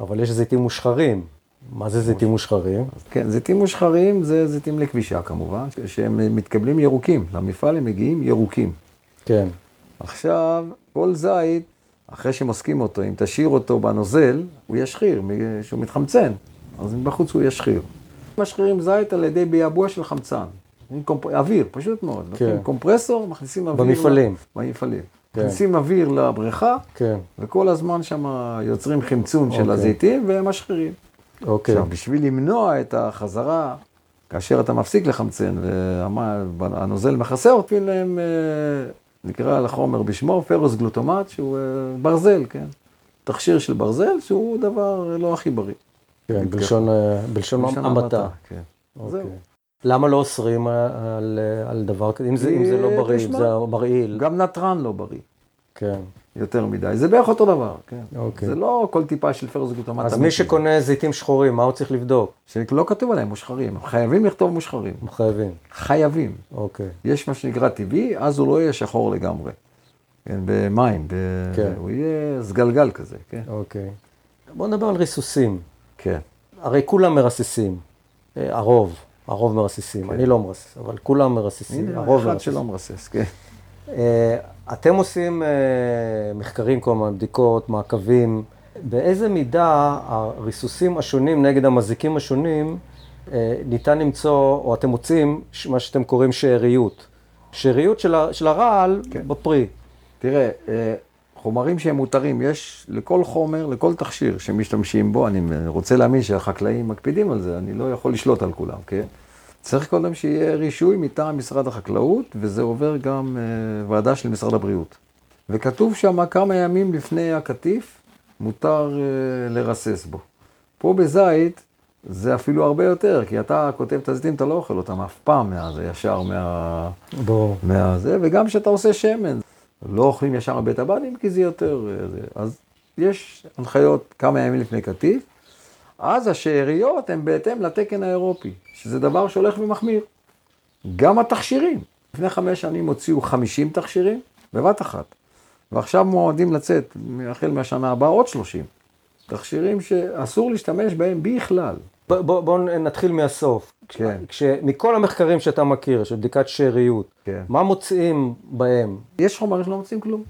אבל יש זיתים מושחרים. מה זה זיתים מושחרים? כן, זיתים מושחרים זה זיתים לכבישה כמובן, שהם מתקבלים ירוקים, למפעל הם מגיעים ירוקים. כן. עכשיו, כל זית, אחרי שמוסקים אותו, אם תשאיר אותו בנוזל, הוא ישחיר, שהוא מתחמצן, אז בחוץ הוא ישחיר. משחירים זית על ידי ביעבוע של חמצן. אוויר, פשוט מאוד. כן. קומפרסור, מכניסים אוויר... במפעלים. במפעלים. כן. מכניסים אוויר לבריכה, כן. וכל הזמן שם יוצרים חמצון של אוקיי. הזיתים והם משחירים. אוקיי. עכשיו, בשביל למנוע את החזרה, כאשר אתה מפסיק לחמצן והנוזל מכסה אותי להם, אה, נקרא לחומר בשמו, פרוס גלוטומט, שהוא אה, ברזל, כן? תכשיר של ברזל, שהוא דבר לא הכי בריא. כן, בלשון, אה, המעטה. כן. אוקיי. זהו. למה לא אוסרים על, על דבר כזה? אם זה, אם זה לא כי, בריא, אם זה מרעיל. גם נתרן לא בריא, כן. יותר מדי. זה בערך אותו דבר, כן. אוקיי. זה לא כל טיפה של פרוס גלוטומט. אז. מי שקונה זיתים שחורים, מה הוא צריך לבדוק? שלא כתוב עליהם מושחרים, חייבים לכתוב מושחרים. הם חייבים. חייבים. אוקיי. יש מה שנקרא טבעי, אז הוא לא יהיה שחור לגמרי. כן, במים, ב... כן. הוא יהיה סגלגל כזה, כן? אוקיי. בואו נדבר על ריסוסים. כן. הרי כולם מרססים. אה, הרוב, הרוב מרססים. אני לא מרסס, אבל כולם מרססים. הנה, הרוב אחד מרססים. שלא מרסס, כן. אה, אתם עושים אה, מחקרים, כל הזמן, בדיקות, מעקבים. באיזה מידה הריסוסים השונים נגד המזיקים השונים אה, ניתן למצוא, או אתם מוצאים מה שאתם קוראים שאריות. שאריות של, ה- של הרעל כן. בפרי. תראה, אה, חומרים שהם מותרים, יש לכל חומר, לכל תכשיר שמשתמשים בו, אני רוצה להאמין שהחקלאים מקפידים על זה, אני לא יכול לשלוט על כולם, כן? צריך קודם שיהיה רישוי מטעם משרד החקלאות, וזה עובר גם אה, ועדה של משרד הבריאות. וכתוב שם כמה ימים לפני הקטיף, מותר אה, לרסס בו. פה בזית זה אפילו הרבה יותר, כי אתה כותב את הזיתים, אתה לא אוכל אותם אף פעם מהזה, ישר מה... ברור. מהזה, וגם כשאתה עושה שמן, לא אוכלים ישר מבית הבדים, כי זה יותר... אה. אז יש הנחיות כמה ימים לפני קטיף, אז השאריות הן בהתאם לתקן האירופי, שזה דבר שהולך ומחמיר. גם התכשירים. לפני חמש שנים הוציאו 50 תכשירים בבת אחת, ועכשיו מועדים לצאת, החל מהשנה הבאה, עוד 30. תכשירים שאסור להשתמש בהם בכלל. בואו בוא, בוא נתחיל מהסוף. כן. כש, מכל המחקרים שאתה מכיר, של בדיקת שאריות, כן. מה מוצאים בהם? יש חומרים שלא מוצאים כלום.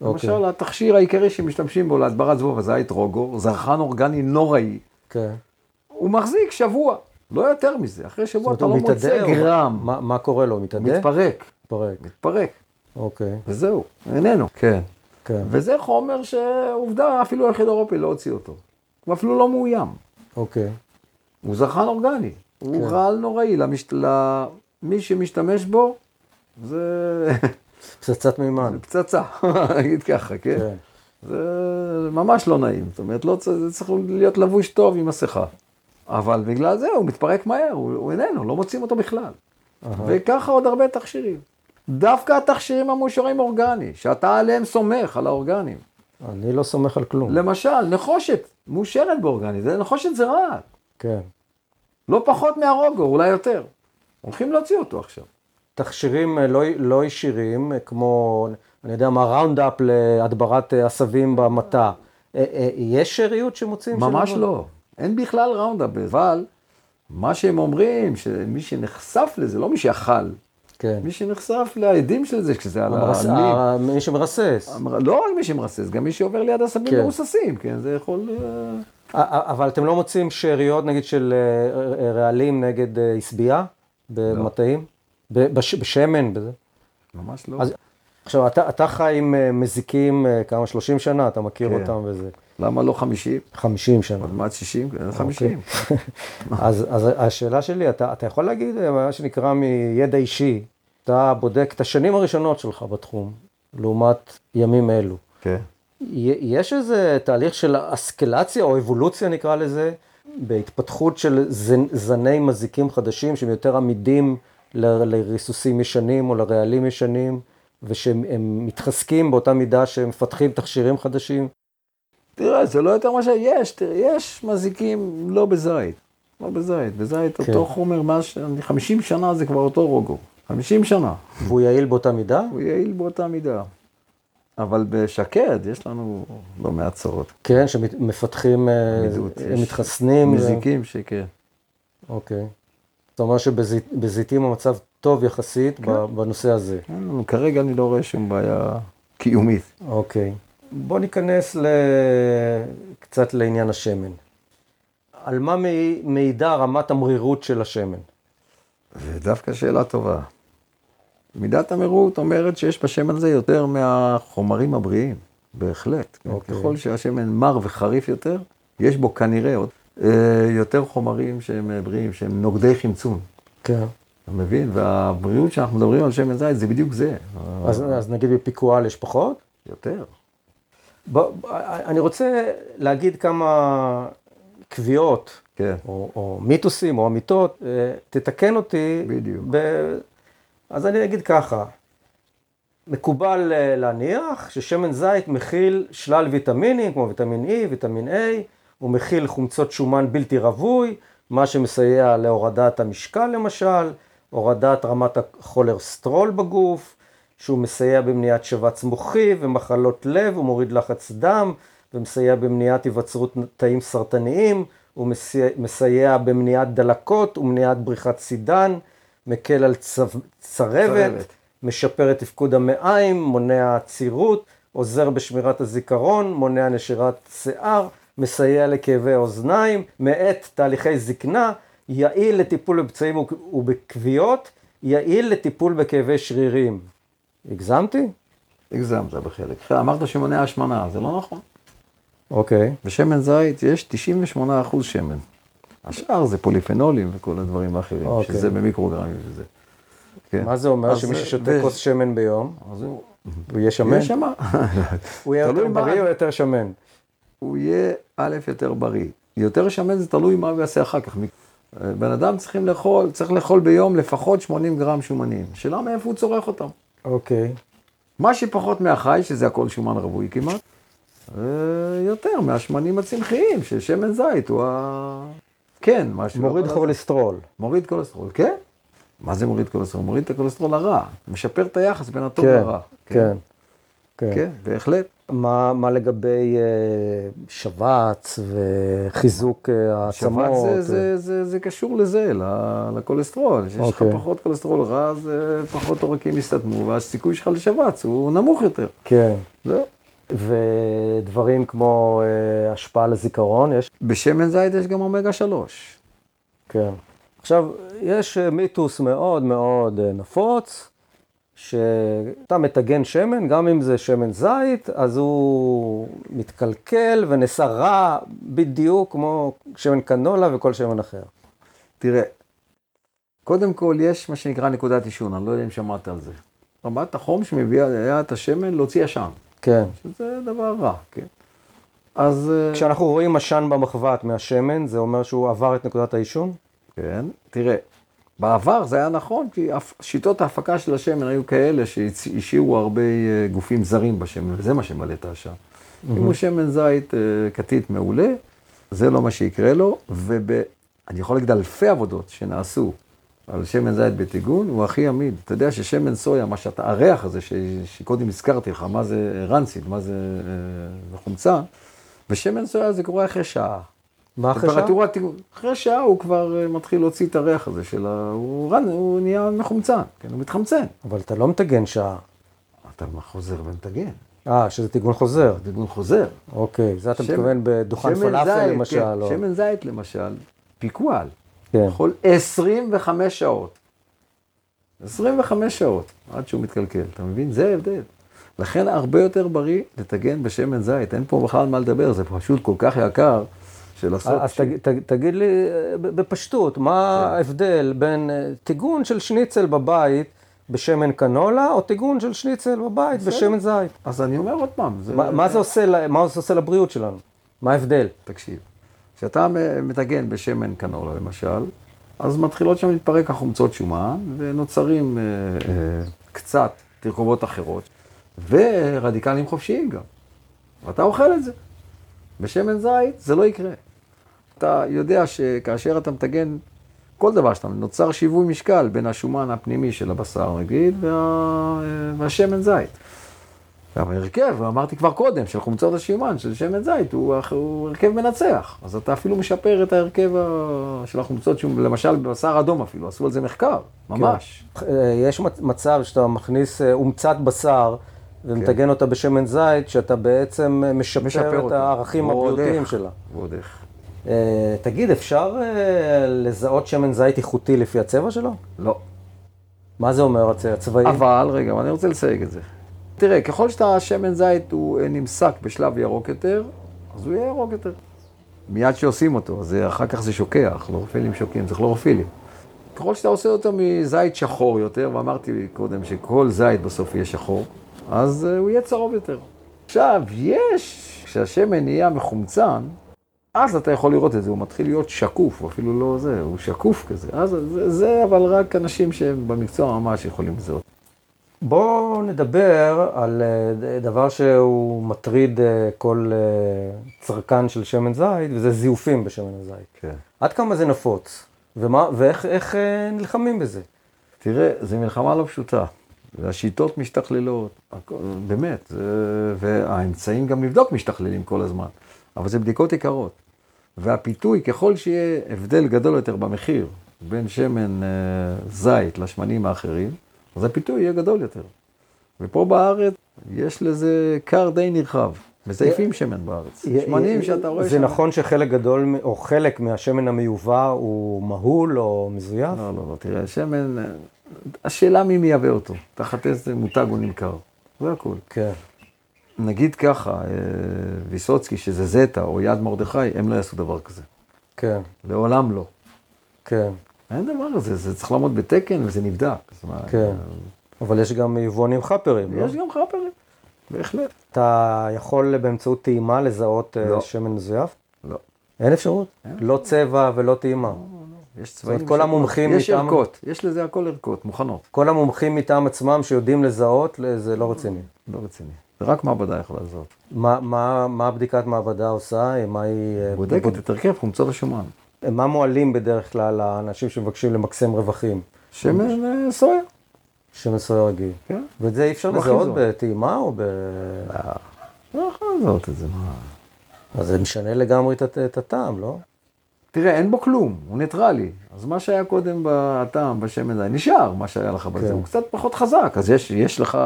אוקיי. למשל, התכשיר העיקרי שמשתמשים בו להדברת זבוב הזית רוגו, זרחן אורגני נוראי, כן. הוא מחזיק שבוע, לא יותר מזה. אחרי שבוע אתה לא מוצא גרם. מה, מה קורה לו? הוא מתאדה? מתפרק, מתפרק. מתפרק, אוקיי, וזהו, איננו. כן. כן. וזה חומר שעובדה, אפילו היחיד האירופי לא הוציא אותו. הוא אפילו לא מאוים. אוקיי. הוא זרחן אורגני. הוא כן. רעל נוראי. למש... למי שמשתמש בו, זה פצצת מימן. פצצה, [LAUGHS] נגיד ככה, כן? כן. זה ממש לא נעים. זאת אומרת, לא צריך, זה צריך להיות לבוש טוב עם מסכה. אבל בגלל זה הוא מתפרק מהר, הוא, הוא איננו, לא מוצאים אותו בכלל. וככה עוד הרבה תכשירים. דווקא התכשירים המאושרים אורגני, שאתה עליהם סומך, על האורגנים. אני לא סומך על כלום. למשל, נחושת מאושרת באורגני, זה נחושת זה רע. כן. לא פחות מהרוגו, אולי יותר. הולכים להוציא אותו עכשיו. תכשירים אה, לא, לא ישירים, אה, כמו, אני יודע מה, ראונדאפ להדברת אה, עשבים במטע. יש שאריות שמוצאים? ממש של- לא. אין בכלל ראונדאפ, אבל מה שהם אומרים, שמי שנחשף לזה, לא מי שאכל, כן. מי שנחשף לעדים של זה, כשזה על המרס- העלים. מי שמרסס. לא רק מי שמרסס, גם מי שעובר ליד עשבים כן. מרוססים, כן, זה יכול... אבל אתם לא מוצאים שאריות, נגיד, של אה, אה, רעלים נגד אה, עשבייה במטעים? בש- בשמן? בזה? ממש לא. אז- עכשיו, אתה, אתה חי עם מזיקים כמה, 30 שנה, אתה מכיר כן. אותם וזה. למה לא 50? 50 שנה. עוד מעט 60? כן, 50. [LAUGHS] אז, אז השאלה שלי, אתה, אתה יכול להגיד, מה שנקרא מידע אישי, אתה בודק את השנים הראשונות שלך בתחום, לעומת ימים אלו. כן. יש איזה תהליך של אסקלציה או אבולוציה נקרא לזה, בהתפתחות של זני מזיקים חדשים שהם יותר עמידים ל- לריסוסים ישנים או לרעלים ישנים, ושהם הם מתחזקים באותה מידה שהם מפתחים תכשירים חדשים. תראה, זה לא יותר מה שיש, תראה, יש מזיקים לא בזית. לא בזית, בזית כן. אותו חומר, מה ש... 50 שנה זה כבר אותו רוגו. 50 שנה. והוא יעיל באותה מידה? הוא יעיל באותה מידה. אבל בשקד יש לנו לא מעט צרות. כן, שמפתחים, אה, הם יש מתחסנים. מזיקים שכן. אוקיי. זאת אומרת שבזיתים המצב טוב יחסית ב- בנושא הזה. לנו, כרגע אני לא רואה שום בעיה קיומית. אוקיי. בוא ניכנס ל... קצת לעניין השמן. על מה מעי- מעידה רמת המרירות של השמן? זה דווקא שאלה טובה. מידת המרות אומרת שיש בשמן הזה יותר מהחומרים הבריאים, בהחלט. כן. אוקיי. ככל שהשמן מר וחריף יותר, יש בו כנראה עוד אה, יותר חומרים שהם אה, בריאים, שהם נוגדי חמצון. כן. אתה מבין? והבריאות שאנחנו מדברים על שמן זית זה בדיוק זה. אז, אז נגיד בפיקואל יש פחות? יותר. בוא, בוא, אני רוצה להגיד כמה קביעות, כן. או, או מיתוסים, או אמיתות, אה, תתקן אותי. בדיוק. ב... אז אני אגיד ככה, מקובל אה, להניח ששמן זית מכיל שלל ויטמינים, כמו ויטמין E, ויטמין A, הוא מכיל חומצות שומן בלתי רווי, מה שמסייע להורדת המשקל למשל, הורדת רמת הכולרסטרול בגוף, שהוא מסייע במניעת שבץ מוחי ומחלות לב, הוא מוריד לחץ דם ומסייע במניעת היווצרות תאים סרטניים, הוא מסייע, מסייע במניעת דלקות ומניעת בריחת סידן, מקל על צו, צרבת, צרבת. משפר את תפקוד המעיים, מונע עצירות, עוזר בשמירת הזיכרון, מונע נשירת שיער, מסייע לכאבי אוזניים, מאט תהליכי זקנה, יעיל לטיפול בפצעים ובכוויות, יעיל לטיפול בכאבי שרירים. הגזמתי? הגזמת בחלק. אמרת שמונע השמנה, זה לא נכון. אוקיי. בשמן זית יש 98% שמן. השאר זה פוליפנולים וכל הדברים האחרים, אוקיי. שזה במיקרוגרמים וזה. כן. מה זה אומר? שמי ששותה כוס שמן ביום, אז הוא הוא יהיה שמן? יהיה שמה. הוא יהיה [LAUGHS] יותר בריא או יותר שמן? הוא יהיה א', יותר בריא. יותר שמן זה תלוי מה הוא יעשה אחר כך. בן אדם צריכים לאכול, צריך לאכול ביום לפחות 80 גרם שומנים. שאלה מאיפה הוא צורך אותם. אוקיי. מה שפחות מהחי, שזה הכל שומן רווי כמעט, אה, יותר מהשמנים הצמחיים, ששמן זית הוא ה... כן, משהו. מוריד אבל- כולסטרול. מוריד כולסטרול, כן? מה זה מוריד כולסטרול? מוריד את הכולסטרול הרע, משפר את היחס בין הטוב כן, לרע. כן. כן. כן, בהחלט. מה, מה לגבי אה, שבץ וחיזוק אה, שבת העצמות? זה, זה, זה, זה קשור לזה, לכולסטרול. שיש לך אוקיי. פחות כולסטרול רע, אז אה, פחות עורקים יסתתמו, והסיכוי שלך לשבץ הוא נמוך יותר. כן. זהו. ודברים כמו אה, השפעה על הזיכרון, יש? בשמן זית יש גם אומגה 3. כן. עכשיו, יש אה, מיתוס מאוד מאוד אה, נפוץ, שאתה מטגן שמן, גם אם זה שמן זית, אז הוא מתקלקל ונעשה רע בדיוק כמו שמן קנולה וכל שמן אחר. תראה, קודם כל יש מה שנקרא נקודת עישון, אני לא יודע אם שמעת על זה. רמת החום שמביאה את השמן להוציא עשן, כן, שזה דבר רע, כן. אז... אה, כשאנחנו רואים עשן במחבת מהשמן, זה אומר שהוא עבר את נקודת העישון? כן, תראה, בעבר זה היה נכון, כי שיטות ההפקה של השמן היו כאלה שהשאירו הרבה אה, גופים זרים בשמן, וזה מה שמלא את העשן. אם הוא שמן זית אה, כתית מעולה, זה לא מה שיקרה לו, ואני יכול להגיד אלפי עבודות שנעשו על שמן זית בטיגון, הוא הכי עמיד. אתה יודע ששמן סויה, מה שאתה, הריח הזה ש, שקודם הזכרתי לך, מה זה רנסיד, מה זה אה, חומצה, ושמן סויה זה קורה אחרי שעה. מה אחרי שעה? טיגון. אחרי שעה הוא כבר אה, מתחיל להוציא את הריח הזה של ה... הוא, רן, הוא נהיה מחומצן, כן, הוא מתחמצן. אבל אתה לא מטגן שעה. אתה חוזר ומטגן, אה, שזה טיגון חוזר. טיגון חוזר. אוקיי, זה אתה שמן- מתכוון בדוכן פלאפל למשל, כן, או... שמן זית למשל, פיקואל, כן. יכול 25 שעות. 25 שעות עד שהוא מתקלקל, אתה מבין? זה ההבדל. לכן הרבה יותר בריא לטגן בשמן זית, אין פה בכלל מה לדבר, זה פשוט כל כך יקר של לעשות... אז תג, תג, תגיד לי אה, בפשטות, מה כן. ההבדל בין אה, טיגון של שניצל בבית בשמן קנולה, או טיגון של שניצל בבית בשמן זית? אז אני אומר עוד פעם, זה... מה, מה, זה עושה, מה זה עושה לבריאות שלנו? מה ההבדל? תקשיב, כשאתה מטגן בשמן קנולה למשל, אז מתחילות שם להתפרק החומצות שומן, ונוצרים אה, אה, קצת תרכובות אחרות, ורדיקלים חופשיים גם. ואתה אוכל את זה. בשמן זית זה לא יקרה. אתה יודע שכאשר אתה מטגן כל דבר שאתה, נוצר שיווי משקל בין השומן הפנימי של הבשר נגיד, וה, אה, והשמן זית. עכשיו ההרכב, אמרתי כבר קודם, של חומצות השומן, של שמן זית, הוא, הוא הרכב מנצח. אז אתה אפילו משפר את ההרכב של החומצות שומן, למשל בבשר אדום אפילו, עשו על זה מחקר, ממש. אה, יש מצ- מצב שאתה מכניס אה, אומצת בשר ומטגן אותה בשמן זית, שאתה בעצם אה, משפר, משפר את אותה. הערכים הבריאותיים. שלה. ועוד איך. אה, תגיד, אפשר אה, לזהות שמן זית איכותי לפי הצבע שלו? לא. מה זה אומר הצ- הצבעים? אבל, רגע, אני רוצה לסייג את זה. תראה, ככל שאתה שמן זית הוא אה, נמסק בשלב ירוק יותר, אז הוא יהיה ירוק יותר. מיד שעושים אותו, אז אחר כך זה שוקע, כלורופילים שוקעים, זה כלורופילים. ככל שאתה עושה אותו מזית שחור יותר, ואמרתי קודם שכל זית בסוף יהיה שחור, אז אה, הוא יהיה צהוב יותר. עכשיו, יש, כשהשמן נהיה מחומצן, אז אתה יכול לראות את זה, הוא מתחיל להיות שקוף, הוא אפילו לא זה, הוא שקוף כזה. אז זה, זה אבל רק אנשים שהם במקצוע ממש יכולים לזהות. בואו נדבר על אה, דבר שהוא מטריד אה, כל אה, צרכן של שמן זית, וזה זיופים בשמן הזית. כן. עד כמה זה נפוץ? ומה, ואיך איך, נלחמים בזה? תראה, זו מלחמה לא פשוטה. והשיטות משתכללות, הכל, באמת, זה, והאמצעים גם לבדוק משתכללים כל הזמן. אבל זה בדיקות יקרות. והפיתוי, ככל שיהיה הבדל גדול יותר במחיר בין שמן זית לשמנים האחרים, אז הפיתוי יהיה גדול יותר. ופה בארץ יש לזה כר די נרחב. מזייפים שמן בארץ. שמנים שאתה רואה זה שם. נכון שחלק גדול, או חלק מהשמן המיובא הוא מהול או מזויף? לא, לא, לא, תראה, שמן, השאלה מי מייבא אותו, תחת איזה מותג הוא נמכר, זה הכול. כן. נגיד ככה, אה, ויסוצקי, שזה זטה או יד מרדכי, הם לא יעשו דבר כזה. כן, לעולם לא. כן, אין דבר כזה, זה צריך לעמוד בתקן וזה נבדק. כן. אבל יש גם יבואנים חאפרים, לא? יש גם חאפרים, בהחלט. אתה יכול באמצעות טעימה לזהות אה, לא. שמן מזויף? לא. אין אפשרות? לא צבע ולא טעימה. יש צבעים. כל המומחים יש מטעם- ערכות, יש לזה הכל ערכות, מוכנות. כל המומחים מטעם עצמם שיודעים לזהות, זה לא רציני. לא רציני. זה רק מעבדה יכולה לזהות. מה, מה, מה בדיקת מעבדה עושה? מה היא... אה, בודקת את הרכב חומצות השומן. מה מועלים בדרך כלל לאנשים שמבקשים למקסם רווחים? שמן אה, סויה. שמן סויה רגיל. כן. ואת זה אי אפשר הכי לזהות. בטעימה או ב... לא יכול לזהות את זה, מה... אז זה משנה לגמרי את, הט- את הטעם, לא? תראה, אין בו כלום, הוא ניטרלי. אז מה שהיה קודם בטעם, בשמן זה נשאר, מה שהיה לך בזה, כן. הוא קצת פחות חזק. אז יש לך,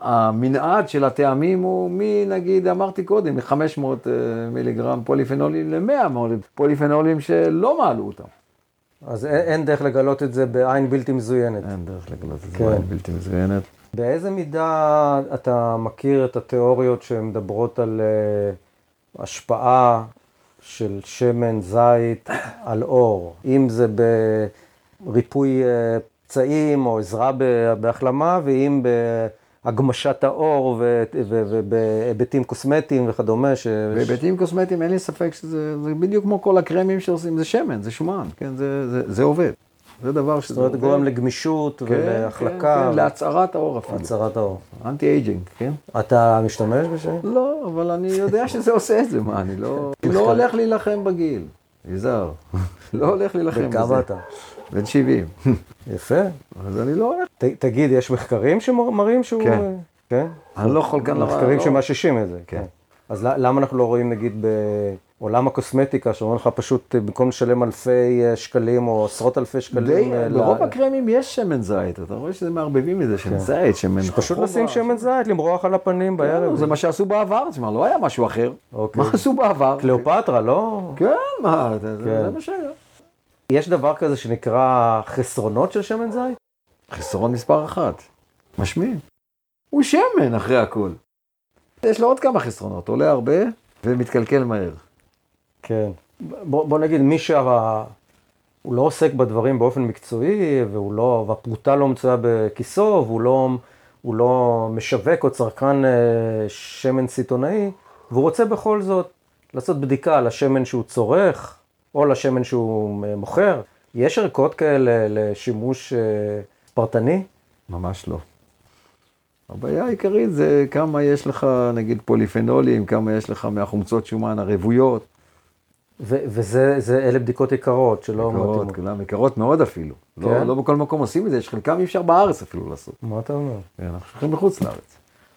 המנעד של הטעמים הוא מנגיד, אמרתי קודם, מ-500 מיליגרם פוליפנולים ל-100 פוליפנולים שלא מעלו אותם. אז אין, דרך לגלות את זה בעין בלתי מזוינת. אין דרך לגלות את זה, כן. בעין בלתי מזוינת. באיזה מידה אתה מכיר את התיאוריות שמדברות על uh, השפעה של שמן זית על אור? אם זה בריפוי uh, פצעים או עזרה ב- בהחלמה, ואם הגמשת העור ו- ו- ובהיבטים קוסמטיים וכדומה. ש... בהיבטים קוסמטיים אין לי ספק שזה זה בדיוק כמו כל הקרמים שעושים, זה שמן, זה שומן, כן, זה, זה, זה עובד. זה דבר שזה זאת אומרת. גורם לגמישות כן, ולהחלקה. כן, כן, להצערת העור אפילו. הצערת העור. anti aging, כן? אתה משתמש בזה? לא, אבל אני יודע שזה עושה את זה, מה, אני לא... [LAUGHS] לא הולך להילחם בגיל, יזהר. [LAUGHS] לא הולך להילחם בזה. כמה אתה? בן 70. [LAUGHS] יפה. אז אני לא הולך. ת, תגיד, יש מחקרים שמראים שהוא... כן. כן? אני לא יכול כאן... לומר- מחקרים לא- שמאששים את זה. כן. אז ל- למה אנחנו לא רואים, נגיד, בעולם הקוסמטיקה, שאומרים לך פשוט, אה, במקום לשלם אלפי אה, שקלים או עשרות אלפי שקלים... די, אה, ברוב הקרמים יש שמן זית, אתה רואה שזה מערבבים מזה, שמן זית, שמן פשוט חובה, לשים שמן זית, למרוח על הפנים בערב. זה מה שעשו בעבר, תשמע, לא היה משהו אחר. אוקיי. מה עשו בעבר? קליאופטרה, לא? כן, מה, כן. זה מה שהיה. יש דבר כזה שנקרא חסרונות של שמן זית? חיסרון מספר אחת, משמין. הוא שמן אחרי הכל. יש לו עוד כמה חסרונות, עולה הרבה ומתקלקל מהר. כן. בוא, בוא נגיד, מי שה... הוא לא עוסק בדברים באופן מקצועי, והוא לא, והפרוטה לא מצויה בכיסו, והוא לא, הוא לא משווק או צרכן אה, שמן סיטונאי, והוא רוצה בכל זאת לעשות בדיקה לשמן שהוא צורך, או לשמן שהוא אה, מוכר. יש ערכות כאלה לשימוש אה, פרטני? ממש לא. הבעיה העיקרית זה כמה יש לך, נגיד, פוליפנולים, כמה יש לך מהחומצות שומן הרבויות. ו- וזה, זה, אלה בדיקות יקרות שלא יקרות, מתאימות. כולן יקרות מאוד אפילו. לא, כן? לא בכל מקום עושים את זה, יש חלקם אי אפשר בארץ אפילו לעשות. מה אתה אומר? כן, אנחנו שולחים בחוץ לארץ.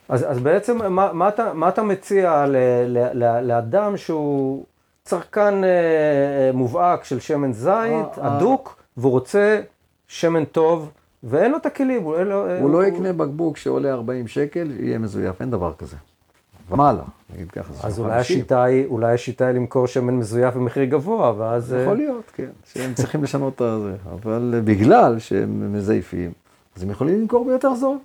אז, אז בעצם, מה, מה, אתה, מה אתה מציע ל, ל, ל, לאדם שהוא צרכן אה, אה, מובהק של שמן זית, אה, אדוק, והוא רוצה שמן טוב, ואין לו את הכלים, הוא, לו, אה, הוא לא יקנה בקבוק שעולה 40 שקל, יהיה מזויף, אין דבר כזה. ומעלה, נגיד ככה. אז אולי 50. השיטה היא, אולי השיטה היא למכור שמן מזויף במחיר גבוה, ואז... יכול להיות, כן, שהם צריכים לשנות את זה, אבל בגלל שהם מזייפים, אז הם יכולים למכור ביותר זול.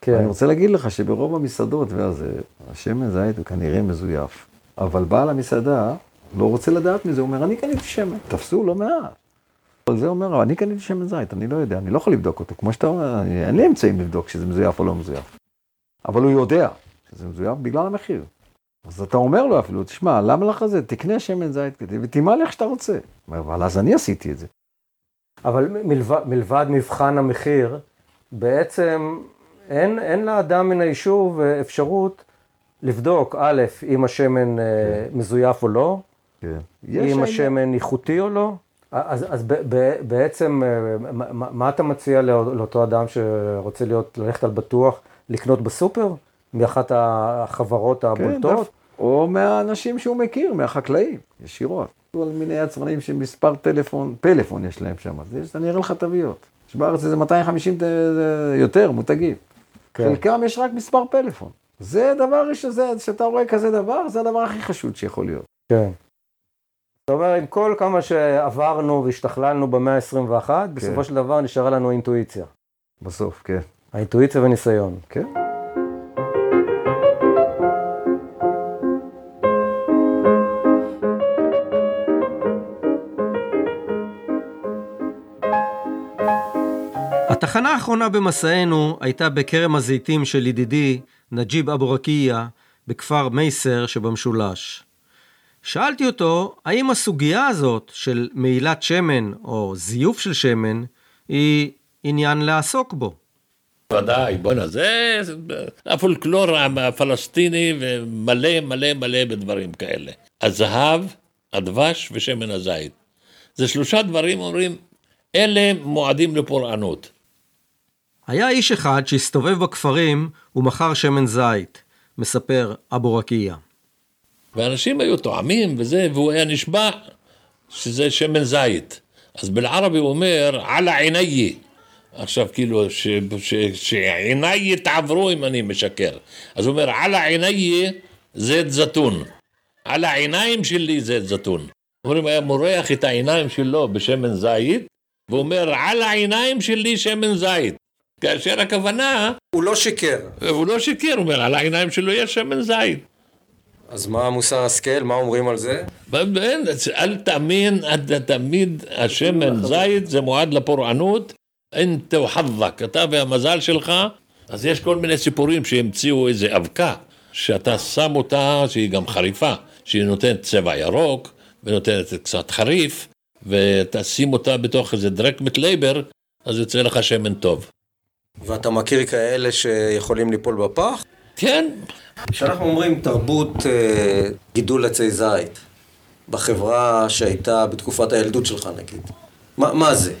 כן. אני רוצה להגיד לך שברוב המסעדות והזה, השמן זית הוא כנראה מזויף, אבל בעל המסעדה לא רוצה לדעת מזה, הוא אומר, אני קניתי שמן, תפסו לא מעט. אבל זה אומר, אני קניתי שמן זית, אני לא יודע, אני לא יכול לבדוק אותו, כמו שאתה אומר, אני, אין לי אמצעים לבדוק שזה מזויף או לא מזויף. אבל הוא יודע שזה מזויף בגלל המחיר. אז אתה אומר לו אפילו, תשמע, למה לך זה? תקנה שמן זית כדי ותימל איך שאתה רוצה. הוא אומר, אבל אז אני עשיתי את זה. אבל מלבד, מלבד מבחן המחיר, בעצם אין, אין לאדם מן היישוב אה, אפשרות לבדוק, א', אם השמן אה, מזויף או לא, כן. אם השמן איכותי או לא. אז, אז ב, ב, בעצם, אה, מה, מה מה אתה מציע לא- לאותו אדם שרוצה להיות, ללכת על בטוח, לקנות בסופר? מאחת החברות כן, הבולטות? דף- או מהאנשים שהוא מכיר, מהחקלאים, ישירות. כל מיני יצרנים שמספר טלפון, פלאפון יש להם שם, אז יש, אני אראה לך תוויות. יש בארץ איזה 250 ת- יותר מותגים. כן. חלקם יש רק מספר פלאפון. זה דבר ראשון, זה- שאתה רואה כזה דבר, זה הדבר הכי חשוד שיכול להיות. כן. זאת אומרת, עם כל כמה שעברנו והשתכללנו במאה ה-21, כן. בסופו של דבר נשארה לנו אינטואיציה. בסוף, כן. האינטואיציה וניסיון. כן. התחנה האחרונה במסענו הייתה בכרם הזיתים של ידידי נג'יב אבו רקייה בכפר מייסר שבמשולש. שאלתי אותו האם הסוגיה הזאת של מעילת שמן או זיוף של שמן היא עניין לעסוק בו. ודאי, בואנה, זה הפולקלור הפלסטיני ומלא מלא מלא בדברים כאלה. הזהב, הדבש ושמן הזית. זה שלושה דברים, אומרים, אלה מועדים לפורענות. היה איש אחד שהסתובב בכפרים ומכר שמן זית, מספר אבו רקייה. ואנשים היו טועמים וזה, והוא היה נשבע שזה שמן זית. אז בלערבי הוא אומר, על עיניי. עכשיו כאילו, ש- ש- שעיניי יתעברו אם אני משקר. אז הוא אומר, על עיניי זית זתון. על העיניים שלי זית זתון. אומרים, היה מורח את העיניים שלו בשמן זית, ואומר, על העיניים שלי שמן זית. כאשר הכוונה, הוא לא שיקר. הוא לא שיקר, הוא אומר, על העיניים שלו יש שמן זית. אז מה מוסר השכל? מה אומרים על זה? אין, אל תאמין, אתה תמיד השמן זית זה מועד לפורענות, אינתה וחזק, אתה והמזל שלך אז יש כל מיני סיפורים שהמציאו איזה אבקה, שאתה שם אותה, שהיא גם חריפה, שהיא נותנת צבע ירוק, ונותנת קצת חריף, ותשים אותה בתוך איזה דרק מטלייבר, אז יוצא לך שמן טוב. ואתה מכיר כאלה שיכולים ליפול בפח? כן, כשאנחנו אומרים תרבות אה, גידול עצי זית, בחברה שהייתה בתקופת הילדות שלך נגיד, מה, מה זה?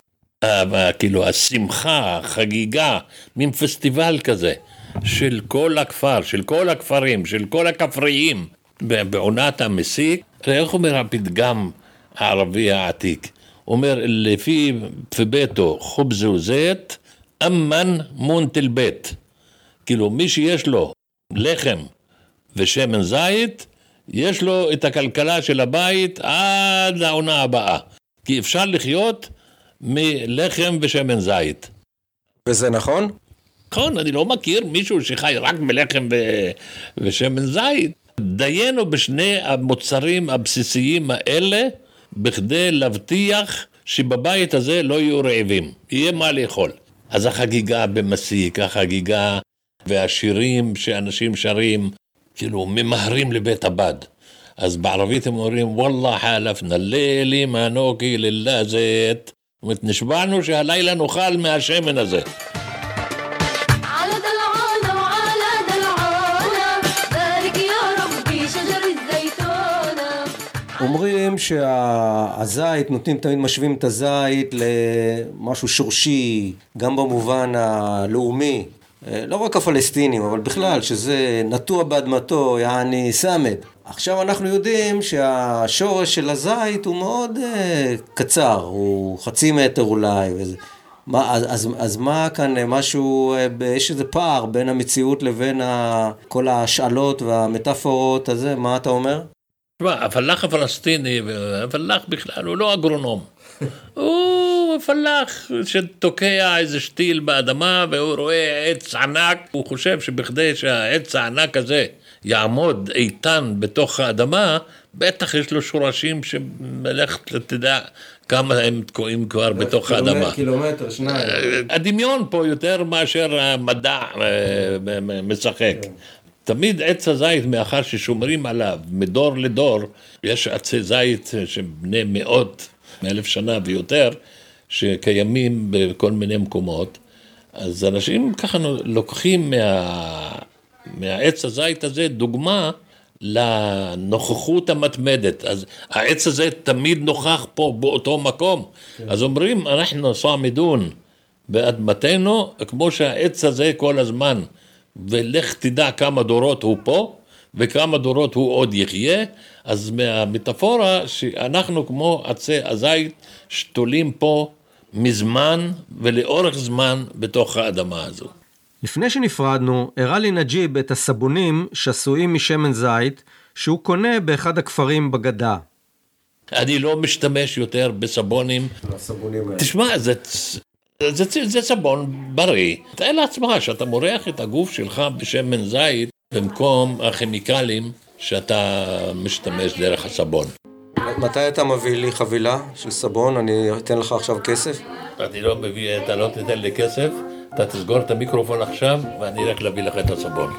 ה- כאילו השמחה, החגיגה, מין פסטיבל כזה, של כל הכפר, של כל הכפרים, של כל הכפריים, בעונת המסיק, איך אומר הפתגם הערבי העתיק? אומר, לפי פביתו חובז וזית, אמן מונטל בית. כאילו, מי שיש לו לחם ושמן זית, יש לו את הכלכלה של הבית עד לעונה הבאה. כי אפשר לחיות מלחם ושמן זית. וזה נכון? נכון, אני לא מכיר מישהו שחי רק מלחם ו... ושמן זית. דיינו בשני המוצרים הבסיסיים האלה בכדי להבטיח שבבית הזה לא יהיו רעבים, יהיה מה לאכול. אז החגיגה במסיק, החגיגה והשירים שאנשים שרים, כאילו, ממהרים לבית הבד. אז בערבית הם אומרים, וואלה חלפנה לילי מנוקי לילה זאת. זאת אומרת, נשבענו שהלילה נאכל מהשמן הזה. אומרים שהזית, נותנים תמיד משווים את הזית למשהו שורשי, גם במובן הלאומי, לא רק הפלסטינים, אבל בכלל, שזה נטוע באדמתו, יעני סמד. עכשיו אנחנו יודעים שהשורש של הזית הוא מאוד אה, קצר, הוא חצי מטר אולי. וזה. מה, אז, אז, אז מה כאן אה, משהו, אה, יש איזה פער בין המציאות לבין ה, כל ההשאלות והמטאפורות הזה, מה אתה אומר? תשמע, הפלאח הפלסטיני, הפלאח בכלל, הוא לא אגרונום. הוא [LAUGHS] פלאח שתוקע איזה שתיל באדמה והוא רואה עץ ענק, הוא חושב שבכדי שהעץ הענק הזה יעמוד איתן בתוך האדמה, בטח יש לו שורשים שמלך, תדע כמה הם תקועים כבר בתוך האדמה. קילומטר, שניים. הדמיון פה יותר מאשר המדע אה, משחק. תמיד עץ הזית, מאחר ששומרים עליו מדור לדור, יש עצי זית שבני מאות, אלף שנה ויותר, שקיימים בכל מיני מקומות, אז אנשים ככה לוקחים מה, מהעץ הזית הזה דוגמה לנוכחות המתמדת. אז העץ הזה תמיד נוכח פה באותו מקום. אז אומרים, אנחנו סעמדון באדמתנו, כמו שהעץ הזה כל הזמן. ולך תדע כמה דורות הוא פה, וכמה דורות הוא עוד יחיה, אז מהמטאפורה שאנחנו כמו עצי הזית שתולים פה מזמן ולאורך זמן בתוך האדמה הזו. לפני שנפרדנו, הראה לי נג'יב את הסבונים שעשויים משמן זית, שהוא קונה באחד הכפרים בגדה. אני לא משתמש יותר בסבונים. הסבונים האלה. תשמע, זה, זה, זה, זה סבון בריא. תאר לעצמך שאתה מורח את הגוף שלך בשמן זית במקום הכימיקלים שאתה משתמש דרך הסבון. מתי אתה מביא לי חבילה של סבון? אני אתן לך עכשיו כסף? אני לא מביא, אתה לא תיתן לי כסף, אתה תסגור את המיקרופון עכשיו ואני רק להביא לך את הסבון.